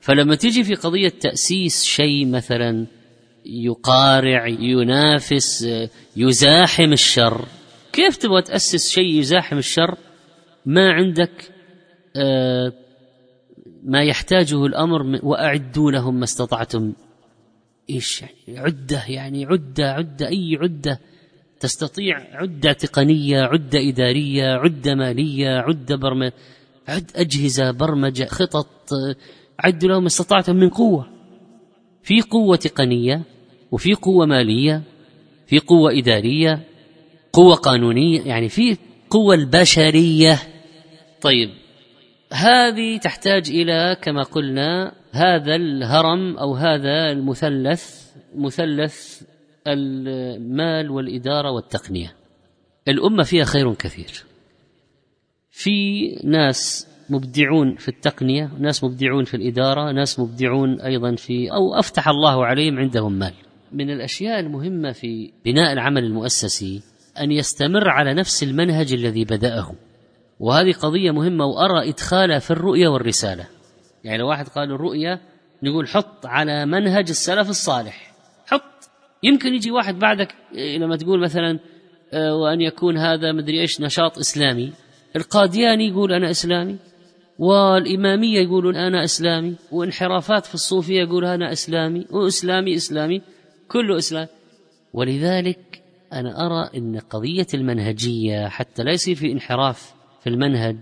فلما تيجي في قضية تأسيس شيء مثلا يقارع ينافس يزاحم الشر كيف تبغى تأسس شيء يزاحم الشر؟ ما عندك آه، ما يحتاجه الأمر وأعدوا لهم ما استطعتم. إيش يعني؟ عدة يعني عدة عدة أي عدة؟ تستطيع عدة تقنية عدة إدارية عدة مالية عدة برمجه عد أجهزة برمجة خطط عدوا لهم استطعتم من قوة. في قوة تقنية وفي قوة مالية في قوة إدارية قوة قانونية يعني في قوة البشرية. طيب هذه تحتاج إلى كما قلنا هذا الهرم أو هذا المثلث مثلث المال والإدارة والتقنية. الأمة فيها خير كثير. في ناس مبدعون في التقنية ناس مبدعون في الإدارة ناس مبدعون أيضا في أو أفتح الله عليهم عندهم مال. من الأشياء المهمة في بناء العمل المؤسسي أن يستمر على نفس المنهج الذي بدأه. وهذه قضية مهمة وأرى ادخالها في الرؤية والرسالة. يعني لو واحد قال الرؤية نقول حط على منهج السلف الصالح. حط. يمكن يجي واحد بعدك لما تقول مثلا آه، وأن يكون هذا مدري إيش نشاط إسلامي. القادياني يقول أنا إسلامي. والإمامية يقولون أنا إسلامي. وانحرافات في الصوفية يقول أنا إسلامي. وإسلامي إسلامي. كله اسلام ولذلك أنا أرى إن قضية المنهجية حتى لا يصير في انحراف في المنهج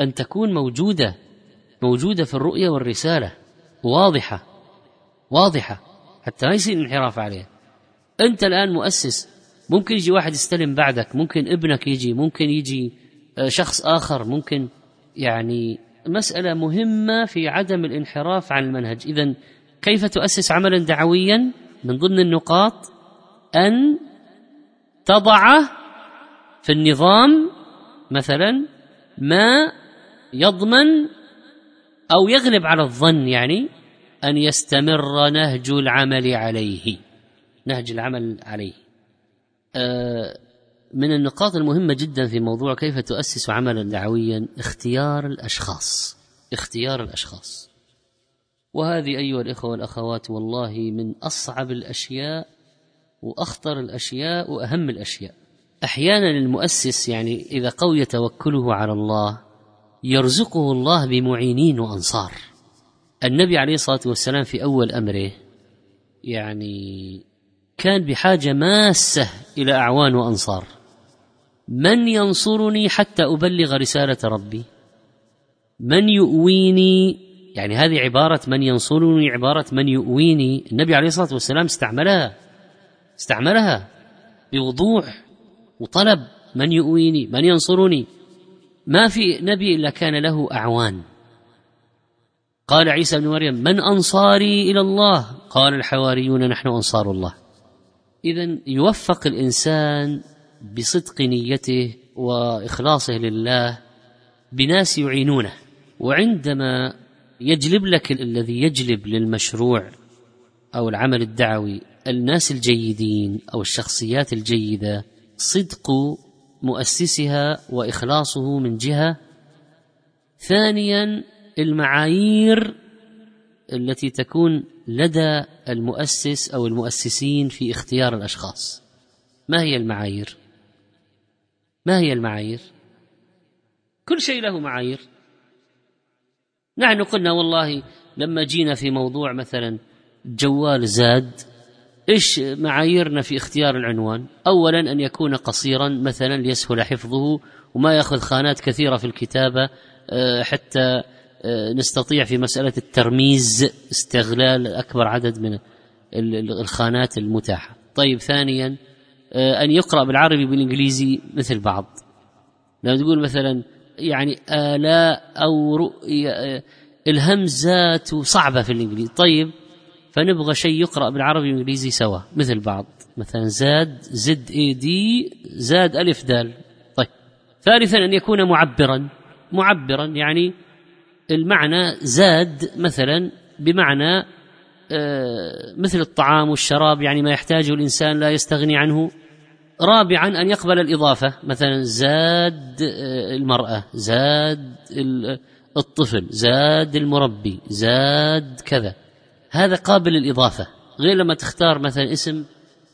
أن تكون موجودة موجودة في الرؤية والرسالة واضحة واضحة حتى ما يصير انحراف عليها. أنت الآن مؤسس ممكن يجي واحد يستلم بعدك ممكن ابنك يجي ممكن يجي آه، شخص آخر ممكن يعني مسألة مهمة في عدم الانحراف عن المنهج. اذا كيف تؤسس عملا دعويا؟ من ضمن النقاط أن تضع في النظام مثلا ما يضمن أو يغلب على الظن يعني أن يستمر نهج العمل عليه. نهج العمل عليه. آه، من النقاط المهمة جدا في موضوع كيف تؤسس عملا دعويا اختيار الأشخاص. اختيار الأشخاص. وهذه أيها الإخوة والأخوات والله من أصعب الأشياء وأخطر الأشياء وأهم الأشياء. أحيانا المؤسس يعني إذا قوي توكله على الله يرزقه الله بمعينين وأنصار. النبي عليه الصلاة والسلام في أول أمره يعني كان بحاجة ماسة إلى أعوان وأنصار. من ينصرني حتى أبلغ رسالة ربي؟ من يؤويني؟ يعني هذه عبارة من ينصرني عبارة من يؤويني. النبي عليه الصلاة والسلام استعملها. استعملها. بوضوح وطلب من يؤويني من ينصرني. ما في نبي إلا كان له أعوان. قال عيسى بن مريم من أنصاري إلى الله؟ قال الحواريون نحن أنصار الله. اذا يوفق الإنسان بصدق نيته وإخلاصه لله بناس يعينونه. وعندما يجلب لك الذي يجلب للمشروع أو العمل الدعوي الناس الجيدين أو الشخصيات الجيدة صدق مؤسسها وإخلاصه من جهة. ثانيا المعايير التي تكون لدى المؤسس أو المؤسسين في اختيار الأشخاص. ما هي المعايير؟ ما هي المعايير؟ كل شيء له معايير. نحن قلنا والله لما جينا في موضوع مثلا جوال زاد إيش معاييرنا في اختيار العنوان؟ اولا أن يكون قصيرا مثلا ليسهل حفظه وما يأخذ خانات كثيرة في الكتابة آه، حتى آه، نستطيع في مسألة الترميز استغلال أكبر عدد من الخانات المتاحة. طيب ثانيا آه، أن يقرأ بالعربي بالانجليزي مثل بعض. لما تقول مثلا يعني آلاء أو رؤيا الهمزات صعبة في الإنجليزي، طيب فنبغى شيء يقرأ بالعربي والإنجليزي سوا مثل بعض. مثلا زاد زد إي دي زاد ألف دال. طيب. ثالثا أن يكون معبرا. معبرا يعني المعنى زاد مثلا بمعنى آه، مثل الطعام والشراب يعني ما يحتاجه الإنسان لا يستغني عنه. رابعا أن يقبل الإضافة. مثلا زاد آه، المرأة زاد الطفل زاد المربي زاد كذا. هذا قابل للإضافة غير لما تختار مثلا اسم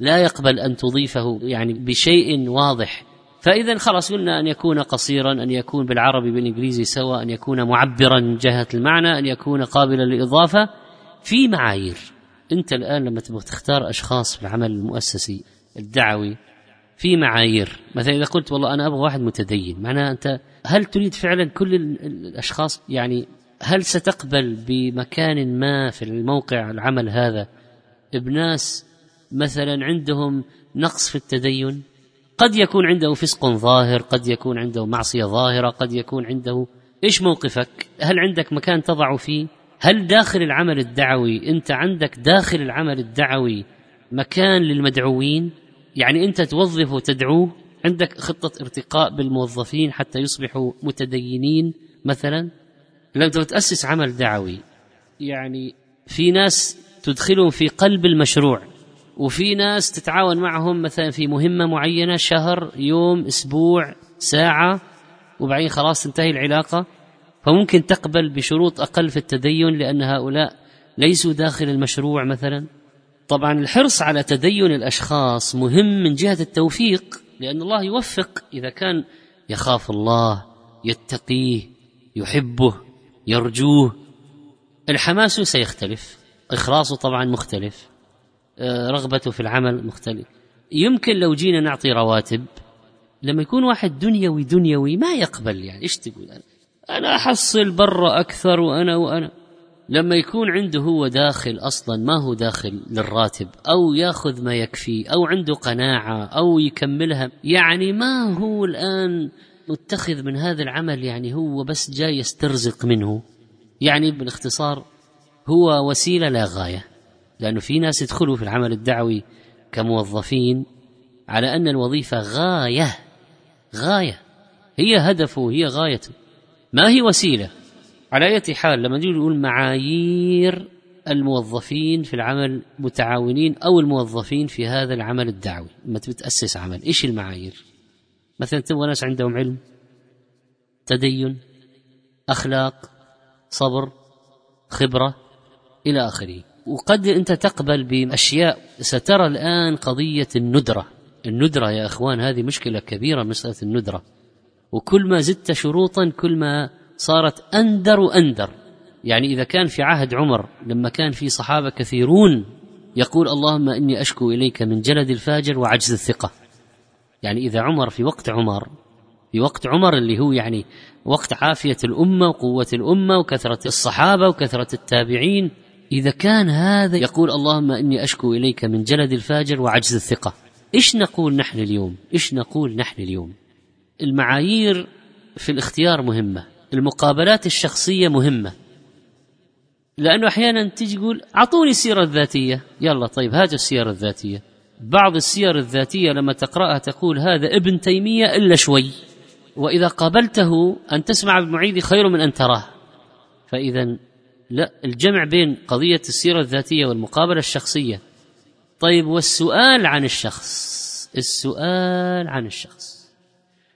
لا يقبل أن تضيفه يعني بشيء واضح. فإذا خلاص قلنا أن يكون قصيرا أن يكون بالعربي بالإنجليزي سواء أن يكون معبرا من جهة المعنى أن يكون قابلا للإضافة في معايير. أنت الآن لما تبغى تختار أشخاص في العمل المؤسسي الدعوي في معايير. مثلا إذا قلت والله أنا أبغى واحد متدين معناها أنت هل تريد فعلا كل الأشخاص يعني هل ستقبل بمكان ما في الموقع العمل هذا بناس مثلا عندهم نقص في التدين؟ قد يكون عنده فسق ظاهر قد يكون عنده معصية ظاهرة قد يكون عنده إيش موقفك؟ هل عندك مكان تضع فيه؟ هل داخل العمل الدعوي أنت عندك داخل العمل الدعوي مكان للمدعوين؟ يعني أنت توظف وتدعوه عندك خطة ارتقاء بالموظفين حتى يصبحوا متدينين مثلا؟ لما تؤسس عمل دعوي. يعني في ناس تدخلهم في قلب المشروع وفي ناس تتعاون معهم مثلا في مهمة معينة شهر يوم أسبوع ساعة وبعدين خلاص تنتهي العلاقة. فممكن تقبل بشروط أقل في التدين لأن هؤلاء ليسوا داخل المشروع مثلا. طبعا الحرص على تدين الأشخاص مهم من جهة التوفيق لأن الله يوفق إذا كان يخاف الله يتقيه يحبه. يرجوه. الحماس سيختلف إخلاصه طبعا مختلف آه، رغبته في العمل مختلف. يمكن لو جينا نعطي رواتب لما يكون واحد دنيوي دنيوي ما يقبل يعني إيش تقول أنا؟ أحصل برا أكثر وأنا وأنا. لما يكون عنده هو داخل أصلا ما هو داخل للراتب أو ياخذ ما يكفي أو عنده قناعة أو يكملها يعني ما هو الآن متخذ من هذا العمل يعني هو بس جاي يسترزق منه. يعني بالاختصار هو وسيلة لا غاية. لأنه في ناس يدخلوا في العمل الدعوي كموظفين على أن الوظيفة غاية. غاية. هي هدفه هي غايته ما هي وسيلة؟ على أي حال لما نجي نقول معايير الموظفين في العمل متعاونين أو الموظفين في هذا العمل الدعوي لما تأسس عمل إيش المعايير؟ مثلا تبغى ناس عندهم علم تدين أخلاق صبر خبرة إلى آخره. وقد أنت تقبل بأشياء سترى الآن قضية الندرة. الندرة يا إخوان هذه مشكلة كبيرة مساله الندرة. وكل ما زدت شروطا كل ما صارت أندر وأندر. يعني إذا كان في عهد عمر لما كان في صحابة كثيرون يقول اللهم إني أشكو إليك من جلد الفاجر وعجز الثقة. يعني إذا عمر في وقت عمر في وقت عمر اللي هو يعني وقت عافية الأمة وقوة الأمة وكثرة الصحابة وكثرة التابعين إذا كان هذا يقول اللهم إني أشكو إليك من جلد الفاجر وعجز الثقة. إيش نقول نحن اليوم؟ إيش نقول نحن اليوم؟ المعايير في الاختيار مهمة المقابلات الشخصية مهمة. لأنه أحيانا تيجي تقول أعطوني السيرة الذاتية. يلا طيب هاتوا السيرة الذاتية. بعض السير الذاتية لما تقرأها تقول هذا ابن تيمية إلا شوي وإذا قابلته أن تسمع بالمعيد خير من أن تراه. فإذا لا الجمع بين قضية السيرة الذاتية والمقابلة الشخصية. طيب والسؤال عن الشخص؟ السؤال عن الشخص.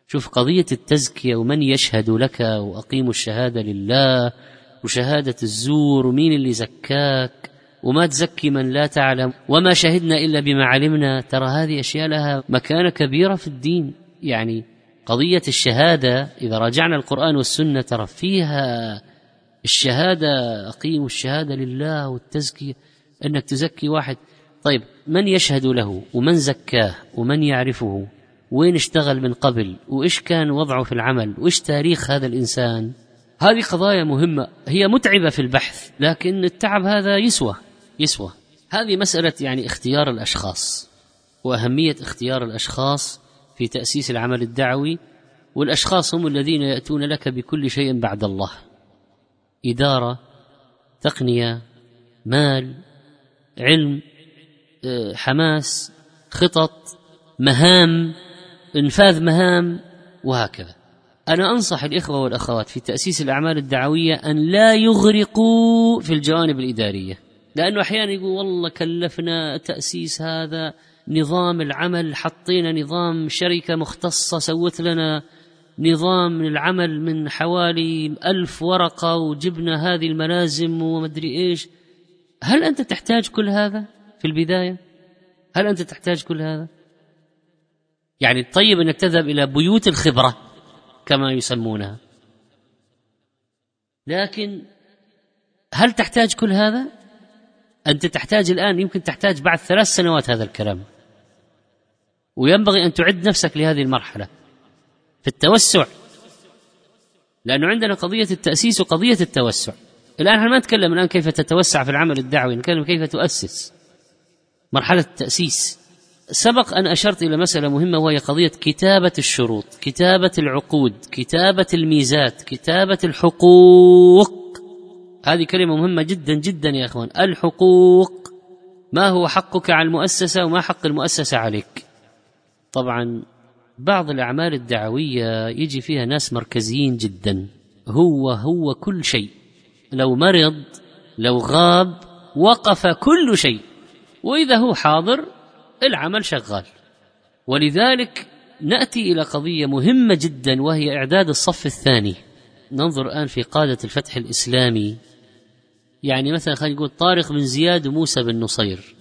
شوف قضية التزكية ومن يشهد لك وأقيموا الشهادة لله وشهادة الزور ومين اللي زكاك؟ وما تزكي من لا تعلم وما شهدنا إلا بما علمنا. ترى هذه أشياء لها مكانة كبيرة في الدين. يعني قضية الشهادة إذا راجعنا القرآن والسنة ترى فيها الشهادة اقيموا الشهادة لله والتزكيه أنك تزكي واحد. طيب من يشهد له؟ ومن زكاه؟ ومن يعرفه؟ وين اشتغل من قبل؟ وإيش كان وضعه في العمل؟ وإيش تاريخ هذا الإنسان؟ هذه قضايا مهمة هي متعبة في البحث لكن التعب هذا يسوى. يسوى. هذه مسألة يعني اختيار الأشخاص وأهمية اختيار الأشخاص في تأسيس العمل الدعوي والأشخاص هم الذين يأتون لك بكل شيء بعد الله. إدارة تقنية مال علم آه، حماس خطط مهام إنفاذ مهام وهكذا. أنا أنصح الإخوة والأخوات في تأسيس الأعمال الدعوية أن لا يغرقوا في الجوانب الإدارية. لأنه أحيانا يقول والله كلفنا تأسيس هذا نظام العمل حطينا نظام شركة مختصة سوت لنا نظام العمل من حوالي ألف ورقة وجبنا هذه الملازم ومدري إيش. هل أنت تحتاج كل هذا في البداية؟ هل أنت تحتاج كل هذا؟ يعني الطيب أنك تذهب إلى بيوت الخبرة كما يسمونها. لكن هل تحتاج كل هذا؟ أنت تحتاج الآن يمكن تحتاج بعد ثلاث سنوات هذا الكلام. وينبغي أن تعد نفسك لهذه المرحلة في التوسع لأنه عندنا قضية التأسيس وقضية التوسع. الآن إحنا ما نتكلم الآن كيف تتوسع في العمل الدعوي نتكلم كيف تؤسس مرحلة التأسيس. سبق أن أشرت إلى مسألة مهمة وهي قضية كتابة الشروط كتابة العقود كتابة الميزات كتابة الحقوق. هذه كلمة مهمة جدا جدا يا أخوان. الحقوق. ما هو حقك على المؤسسة وما حق المؤسسة عليك؟ طبعا بعض الأعمال الدعوية يجي فيها ناس مركزيين جدا. هو هو كل شيء. لو مرض لو غاب وقف كل شيء. وإذا هو حاضر العمل شغال. ولذلك نأتي إلى قضية مهمة جدا وهي إعداد الصف الثاني. ننظر الآن في قادة الفتح الإسلامي. يعني مثلا خلينا نقول طارق بن زياد وموسى بن نصير.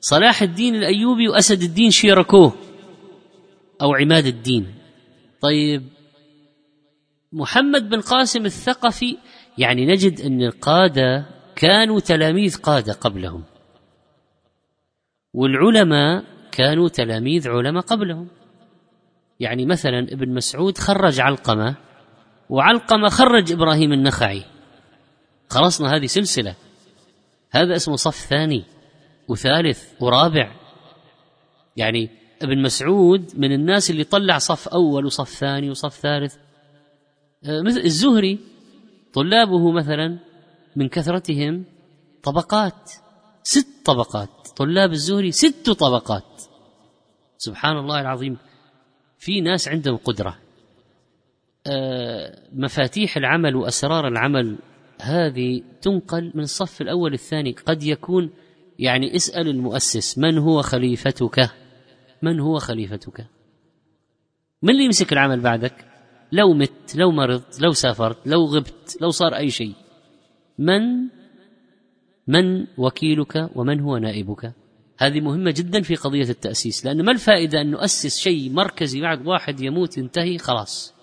صلاح الدين الأيوبي وأسد الدين شيركوه أو عماد الدين. طيب محمد بن قاسم الثقفي يعني نجد أن القادة كانوا تلاميذ قادة قبلهم. والعلماء كانوا تلاميذ علماء قبلهم. يعني مثلا ابن مسعود خرج علقمة وعلقمة خرج إبراهيم النخعي. خلصنا هذه سلسلة. هذا اسمه صف ثاني وثالث ورابع. يعني ابن مسعود من الناس اللي طلع صف أول وصف ثاني وصف ثالث. آه، مثل الزهري طلابه مثلا من كثرتهم طبقات ست طبقات. طلاب الزهري ست طبقات. سبحان الله العظيم في ناس عندهم قدرة. آه، مفاتيح العمل وأسرار العمل هذه تنقل من الصف الأول الثاني. قد يكون يعني اسأل المؤسس من هو خليفتك؟ من هو خليفتك؟ من اللي يمسك العمل بعدك؟ لو مت لو مرضت لو سافرت لو غبت لو صار أي شيء. من؟ من وكيلك ومن هو نائبك؟ هذه مهمة جدا في قضية التأسيس لأن ما الفائدة أن نؤسس شيء مركزي بعد واحد يموت ينتهي؟ خلاص.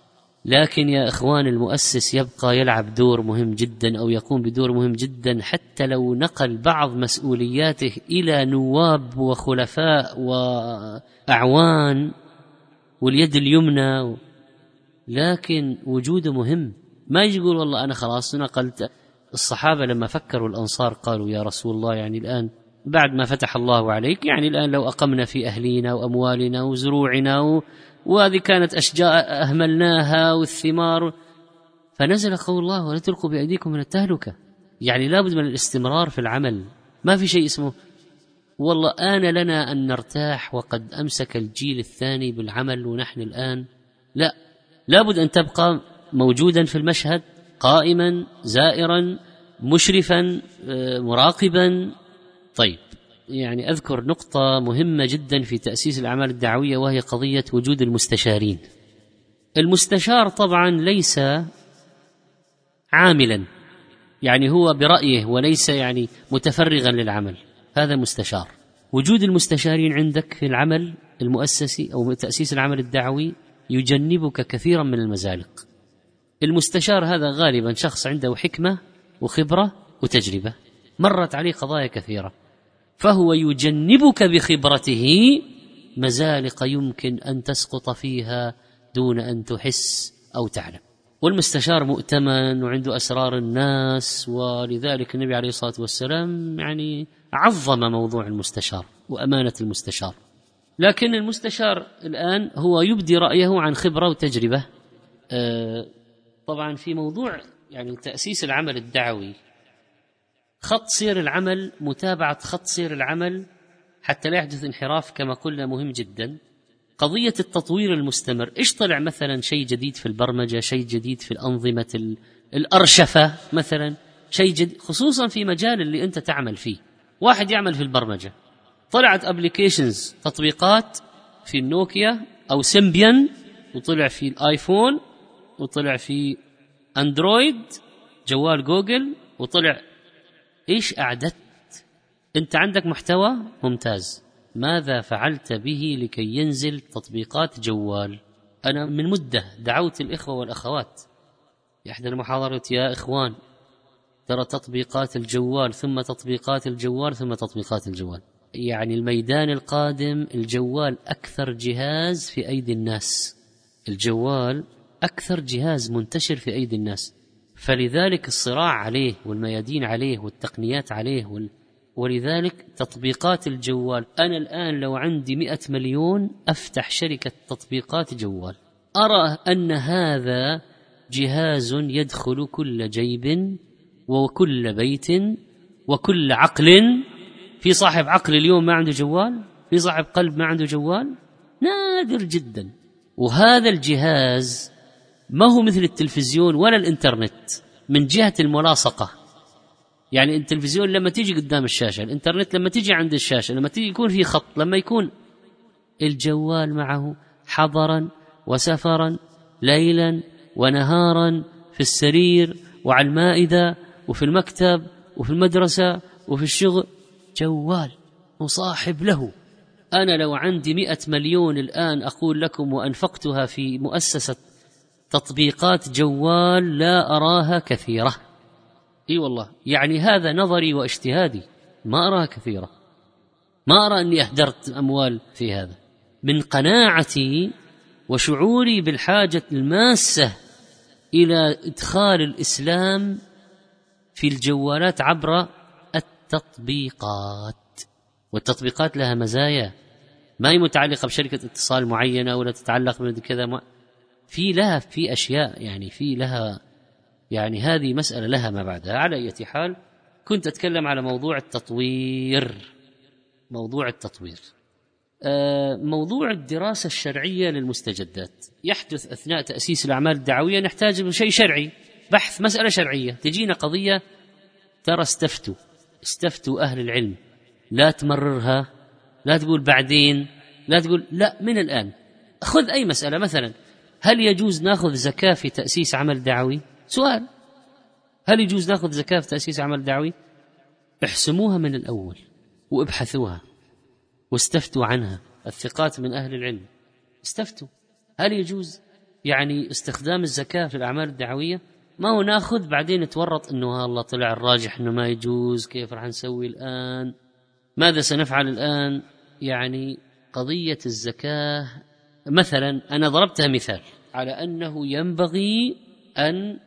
لكن يا إخوان المؤسس يبقى يلعب دور مهم جدا أو يقوم بدور مهم جدا حتى لو نقل بعض مسؤولياته إلى نواب وخلفاء وأعوان واليد اليمنى لكن وجوده مهم ما يجي يقول والله أنا خلاص نقلت الصحابة لما فكروا الأنصار قالوا يا رسول الله يعني الآن بعد ما فتح الله عليك يعني الآن لو أقمنا في أهلينا وأموالنا وزروعنا. وهذه كانت أشجار أهملناها والثمار. فنزل قول الله ولا تلقوا بأيديكم من التهلكة. يعني لابد من الاستمرار في العمل. ما في شيء اسمه. والله آن لنا أن نرتاح وقد أمسك الجيل الثاني بالعمل ونحن الآن. لا لابد أن تبقى موجودا في المشهد قائما زائرا مشرفا آه، مراقبا. طيب يعني أذكر نقطة مهمة جدا في تأسيس الأعمال الدعوية وهي قضية وجود المستشارين. المستشار طبعا ليس عاملا يعني هو برأيه وليس يعني متفرغا للعمل. هذا مستشار. وجود المستشارين عندك في العمل المؤسسي أو تأسيس العمل الدعوي يجنبك كثيرا من المزالق. المستشار هذا غالبا شخص عنده حكمة وخبرة وتجربة مرت عليه قضايا كثيرة. فهو يجنبك بخبرته مزالق يمكن أن تسقط فيها دون أن تحس أو تعلم. والمستشار مؤتمن وعنده أسرار الناس ولذلك النبي عليه الصلاة والسلام يعني عظم موضوع المستشار وأمانة المستشار. لكن المستشار الآن هو يبدي رأيه عن خبرة وتجربة. آه، طبعا في موضوع يعني تأسيس العمل الدعوي. خط سير العمل متابعة خط سير العمل حتى لا يحدث انحراف كما قلنا مهم جدا. قضية التطوير المستمر إيش طلع مثلا شيء جديد في البرمجة شيء جديد في الأنظمة الأرشفة مثلا شيء جديد خصوصا في مجال اللي أنت تعمل فيه. واحد يعمل في البرمجة. طلعت applications تطبيقات في النوكيا أو سيمبيان وطلع في الآيفون وطلع في أندرويد جوال جوجل وطلع إيش أعددت؟ أنت عندك محتوى ممتاز. ماذا فعلت به لكي ينزل تطبيقات جوال؟ أنا من مدة دعوت الإخوة والأخوات. في احدى المحاضرات يا إخوان. ترى تطبيقات الجوال ثم تطبيقات الجوال ثم تطبيقات الجوال. يعني الميدان القادم الجوال أكثر جهاز في أيدي الناس. الجوال أكثر جهاز منتشر في أيدي الناس. فلذلك الصراع عليه والميادين عليه والتقنيات عليه وال... ولذلك تطبيقات الجوال. أنا الآن لو عندي مئة مليون أفتح شركة تطبيقات جوال. أرى أن هذا جهاز يدخل كل جيب وكل بيت وكل عقل. في صاحب عقل اليوم ما عنده جوال؟ في صاحب قلب ما عنده جوال؟ نادر جدا. وهذا الجهاز ما هو مثل التلفزيون ولا الإنترنت من جهة الملاصقة؟ يعني التلفزيون لما تيجي قدام الشاشة الإنترنت لما تيجي عند الشاشة لما تيجي يكون في خط لما يكون الجوال معه حضرا وسفرا ليلا ونهارا في السرير وعلى المائدة وفي المكتب وفي المدرسة وفي الشغل. جوال مصاحب له. أنا لو عندي مئة مليون الآن أقول لكم وأنفقتها في مؤسسة تطبيقات جوال لا أراها كثيرة. إي والله يعني هذا نظري واجتهادي ما أراها كثيرة. ما أرى أني أهدرت أموال في هذا. من قناعتي وشعوري بالحاجة الماسة إلى إدخال الإسلام في الجوالات عبر التطبيقات. والتطبيقات لها مزايا. ما هي متعلقة بشركة اتصال معينة ولا تتعلق بكذا في لها في أشياء يعني في لها يعني هذه مسألة لها ما بعدها. على أي حال كنت أتكلم على موضوع التطوير. موضوع التطوير. آه، موضوع الدراسة الشرعية للمستجدات. يحدث أثناء تأسيس الأعمال الدعوية نحتاج شيء شرعي. بحث مسألة شرعية. تجينا قضية ترى استفتوا. استفتوا أهل العلم. لا تمررها. لا تقول بعدين. لا تقول لا من الآن. خذ أي مسألة مثلا هل يجوز ناخذ زكاة في تأسيس عمل دعوي سؤال هل يجوز ناخذ زكاة في تأسيس عمل دعوي؟ احسموها من الأول وابحثوها واستفتوا عنها الثقات من أهل العلم استفتوا هل يجوز يعني استخدام الزكاة في الأعمال الدعوية؟ ما هو ناخذ بعدين نتورط إنه الله طلع الراجح إنه ما يجوز كيف راح نسوي الآن؟ ماذا سنفعل الآن؟ يعني قضية الزكاة مثلا أنا ضربتها مثال على أنه ينبغي أن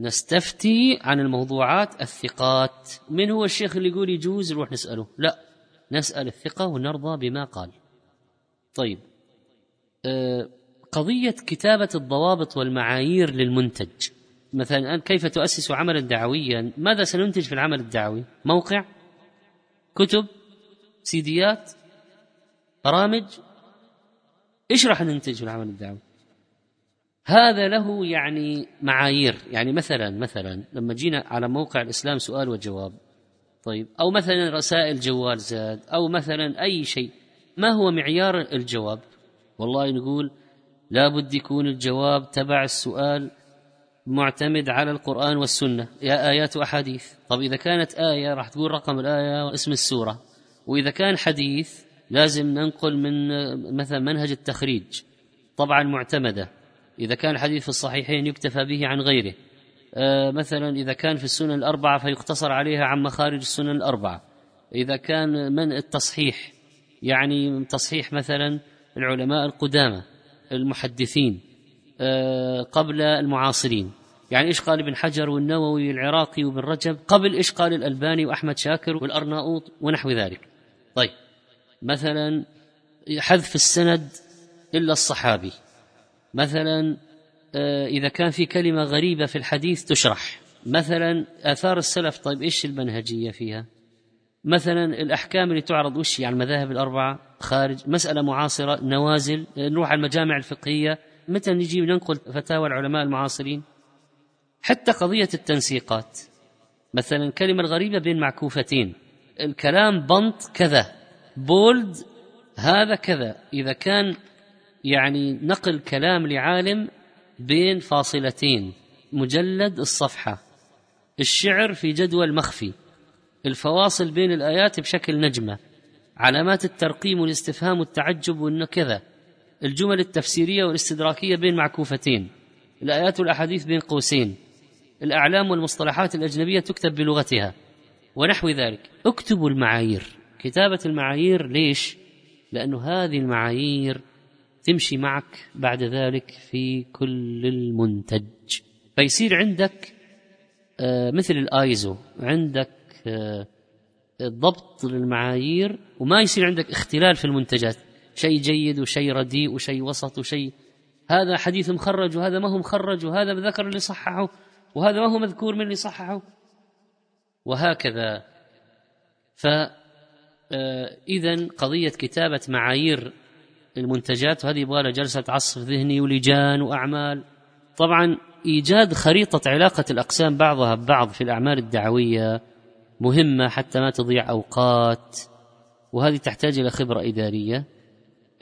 نستفتي عن الموضوعات الثقات. من هو الشيخ اللي يقول يجوز نروح نسأله؟ لا نسأل الثقة ونرضى بما قال. طيب آه، قضية كتابة الضوابط والمعايير للمنتج. مثلا الآن كيف تؤسس عملا دعويا؟ ماذا سننتج في العمل الدعوي؟ موقع كتب سيديات برامج؟ إيش راح ننتج في العمل الدعوي؟ هذا له يعني معايير. يعني مثلا مثلا لما جينا على موقع الإسلام سؤال وجواب طيب أو مثلا رسائل جوال زاد أو مثلا أي شيء ما هو معيار الجواب؟ والله نقول لابد يكون الجواب تبع السؤال معتمد على القرآن والسنة. يا آيات وأحاديث. طب إذا كانت آية راح تقول رقم الآية واسم السورة. وإذا كان حديث لازم ننقل من مثلا منهج التخريج طبعا معتمدة. إذا كان الحديث في الصحيحين يكتفى به عن غيره. آه، مثلا إذا كان في السنن الأربعة فيقتصر عليها عن مخارج السنن الأربعة. إذا كان من التصحيح يعني تصحيح مثلا العلماء القدامى المحدثين آه، قبل المعاصرين. يعني إيش قال ابن حجر والنووي العراقي وابن رجب قبل إيش قال الالباني وأحمد شاكر والأرناؤوط ونحو ذلك. طيب. مثلا حذف السند إلا الصحابي. مثلا آه، إذا كان في كلمة غريبة في الحديث تشرح. مثلا آثار السلف طيب إيش المنهجية فيها؟ مثلا الأحكام اللي تعرض وش يعني المذاهب الأربعة؟ خارج مسألة معاصرة نوازل نروح على المجامع الفقهية. متى نجي ننقل فتاوى العلماء المعاصرين؟ حتى قضية التنسيقات. مثلا كلمة الغريبة بين معكوفتين. الكلام بنط كذا. بولد هذا كذا. إذا كان يعني نقل كلام لعالم بين فاصلتين. مجلد الصفحة. الشعر في جدول مخفي. الفواصل بين الآيات بشكل نجمة. علامات الترقيم والاستفهام والتعجب وإنه كذا. الجمل التفسيرية والاستدراكية بين معكوفتين. الآيات والأحاديث بين قوسين. الأعلام والمصطلحات الأجنبية تكتب بلغتها. ونحو ذلك. اكتبوا المعايير. كتابة المعايير ليش؟ لأنه هذه المعايير تمشي معك بعد ذلك في كل المنتج. فيصير عندك آه، مثل الآيزو عندك آه، ضبط للمعايير وما يصير عندك اختلال في المنتجات. شيء جيد وشيء رديء وشيء وسط وشيء. هذا حديث مخرج وهذا ما هو مخرج وهذا ذكر اللي صححه وهذا ما هو مذكور من اللي صححه. وهكذا. ف آه، إذا قضية كتابة معايير المنتجات وهذه يبغى لها جلسة عصف ذهني ولجان وأعمال. طبعا إيجاد خريطة علاقة الأقسام بعضها ببعض في الأعمال الدعوية مهمة حتى ما تضيع أوقات وهذه تحتاج إلى خبرة إدارية.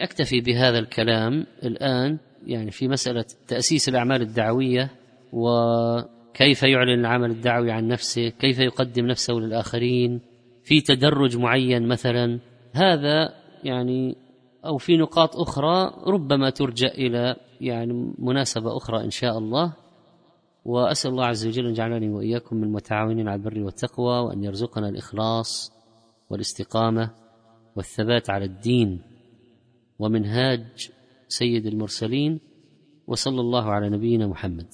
أكتفي بهذا الكلام الآن يعني في مسألة تأسيس الأعمال الدعوية وكيف يعلن العمل الدعوي عن نفسه كيف يقدم نفسه للآخرين. في تدرج معين مثلا هذا يعني أو في نقاط أخرى ربما ترجع إلى يعني مناسبة أخرى إن شاء الله. وأسأل الله عز وجل أن يجعلني وإياكم من المتعاونين على البر والتقوى وأن يرزقنا الإخلاص والاستقامة والثبات على الدين. ومنهاج سيد المرسلين وصلى الله على نبينا محمد.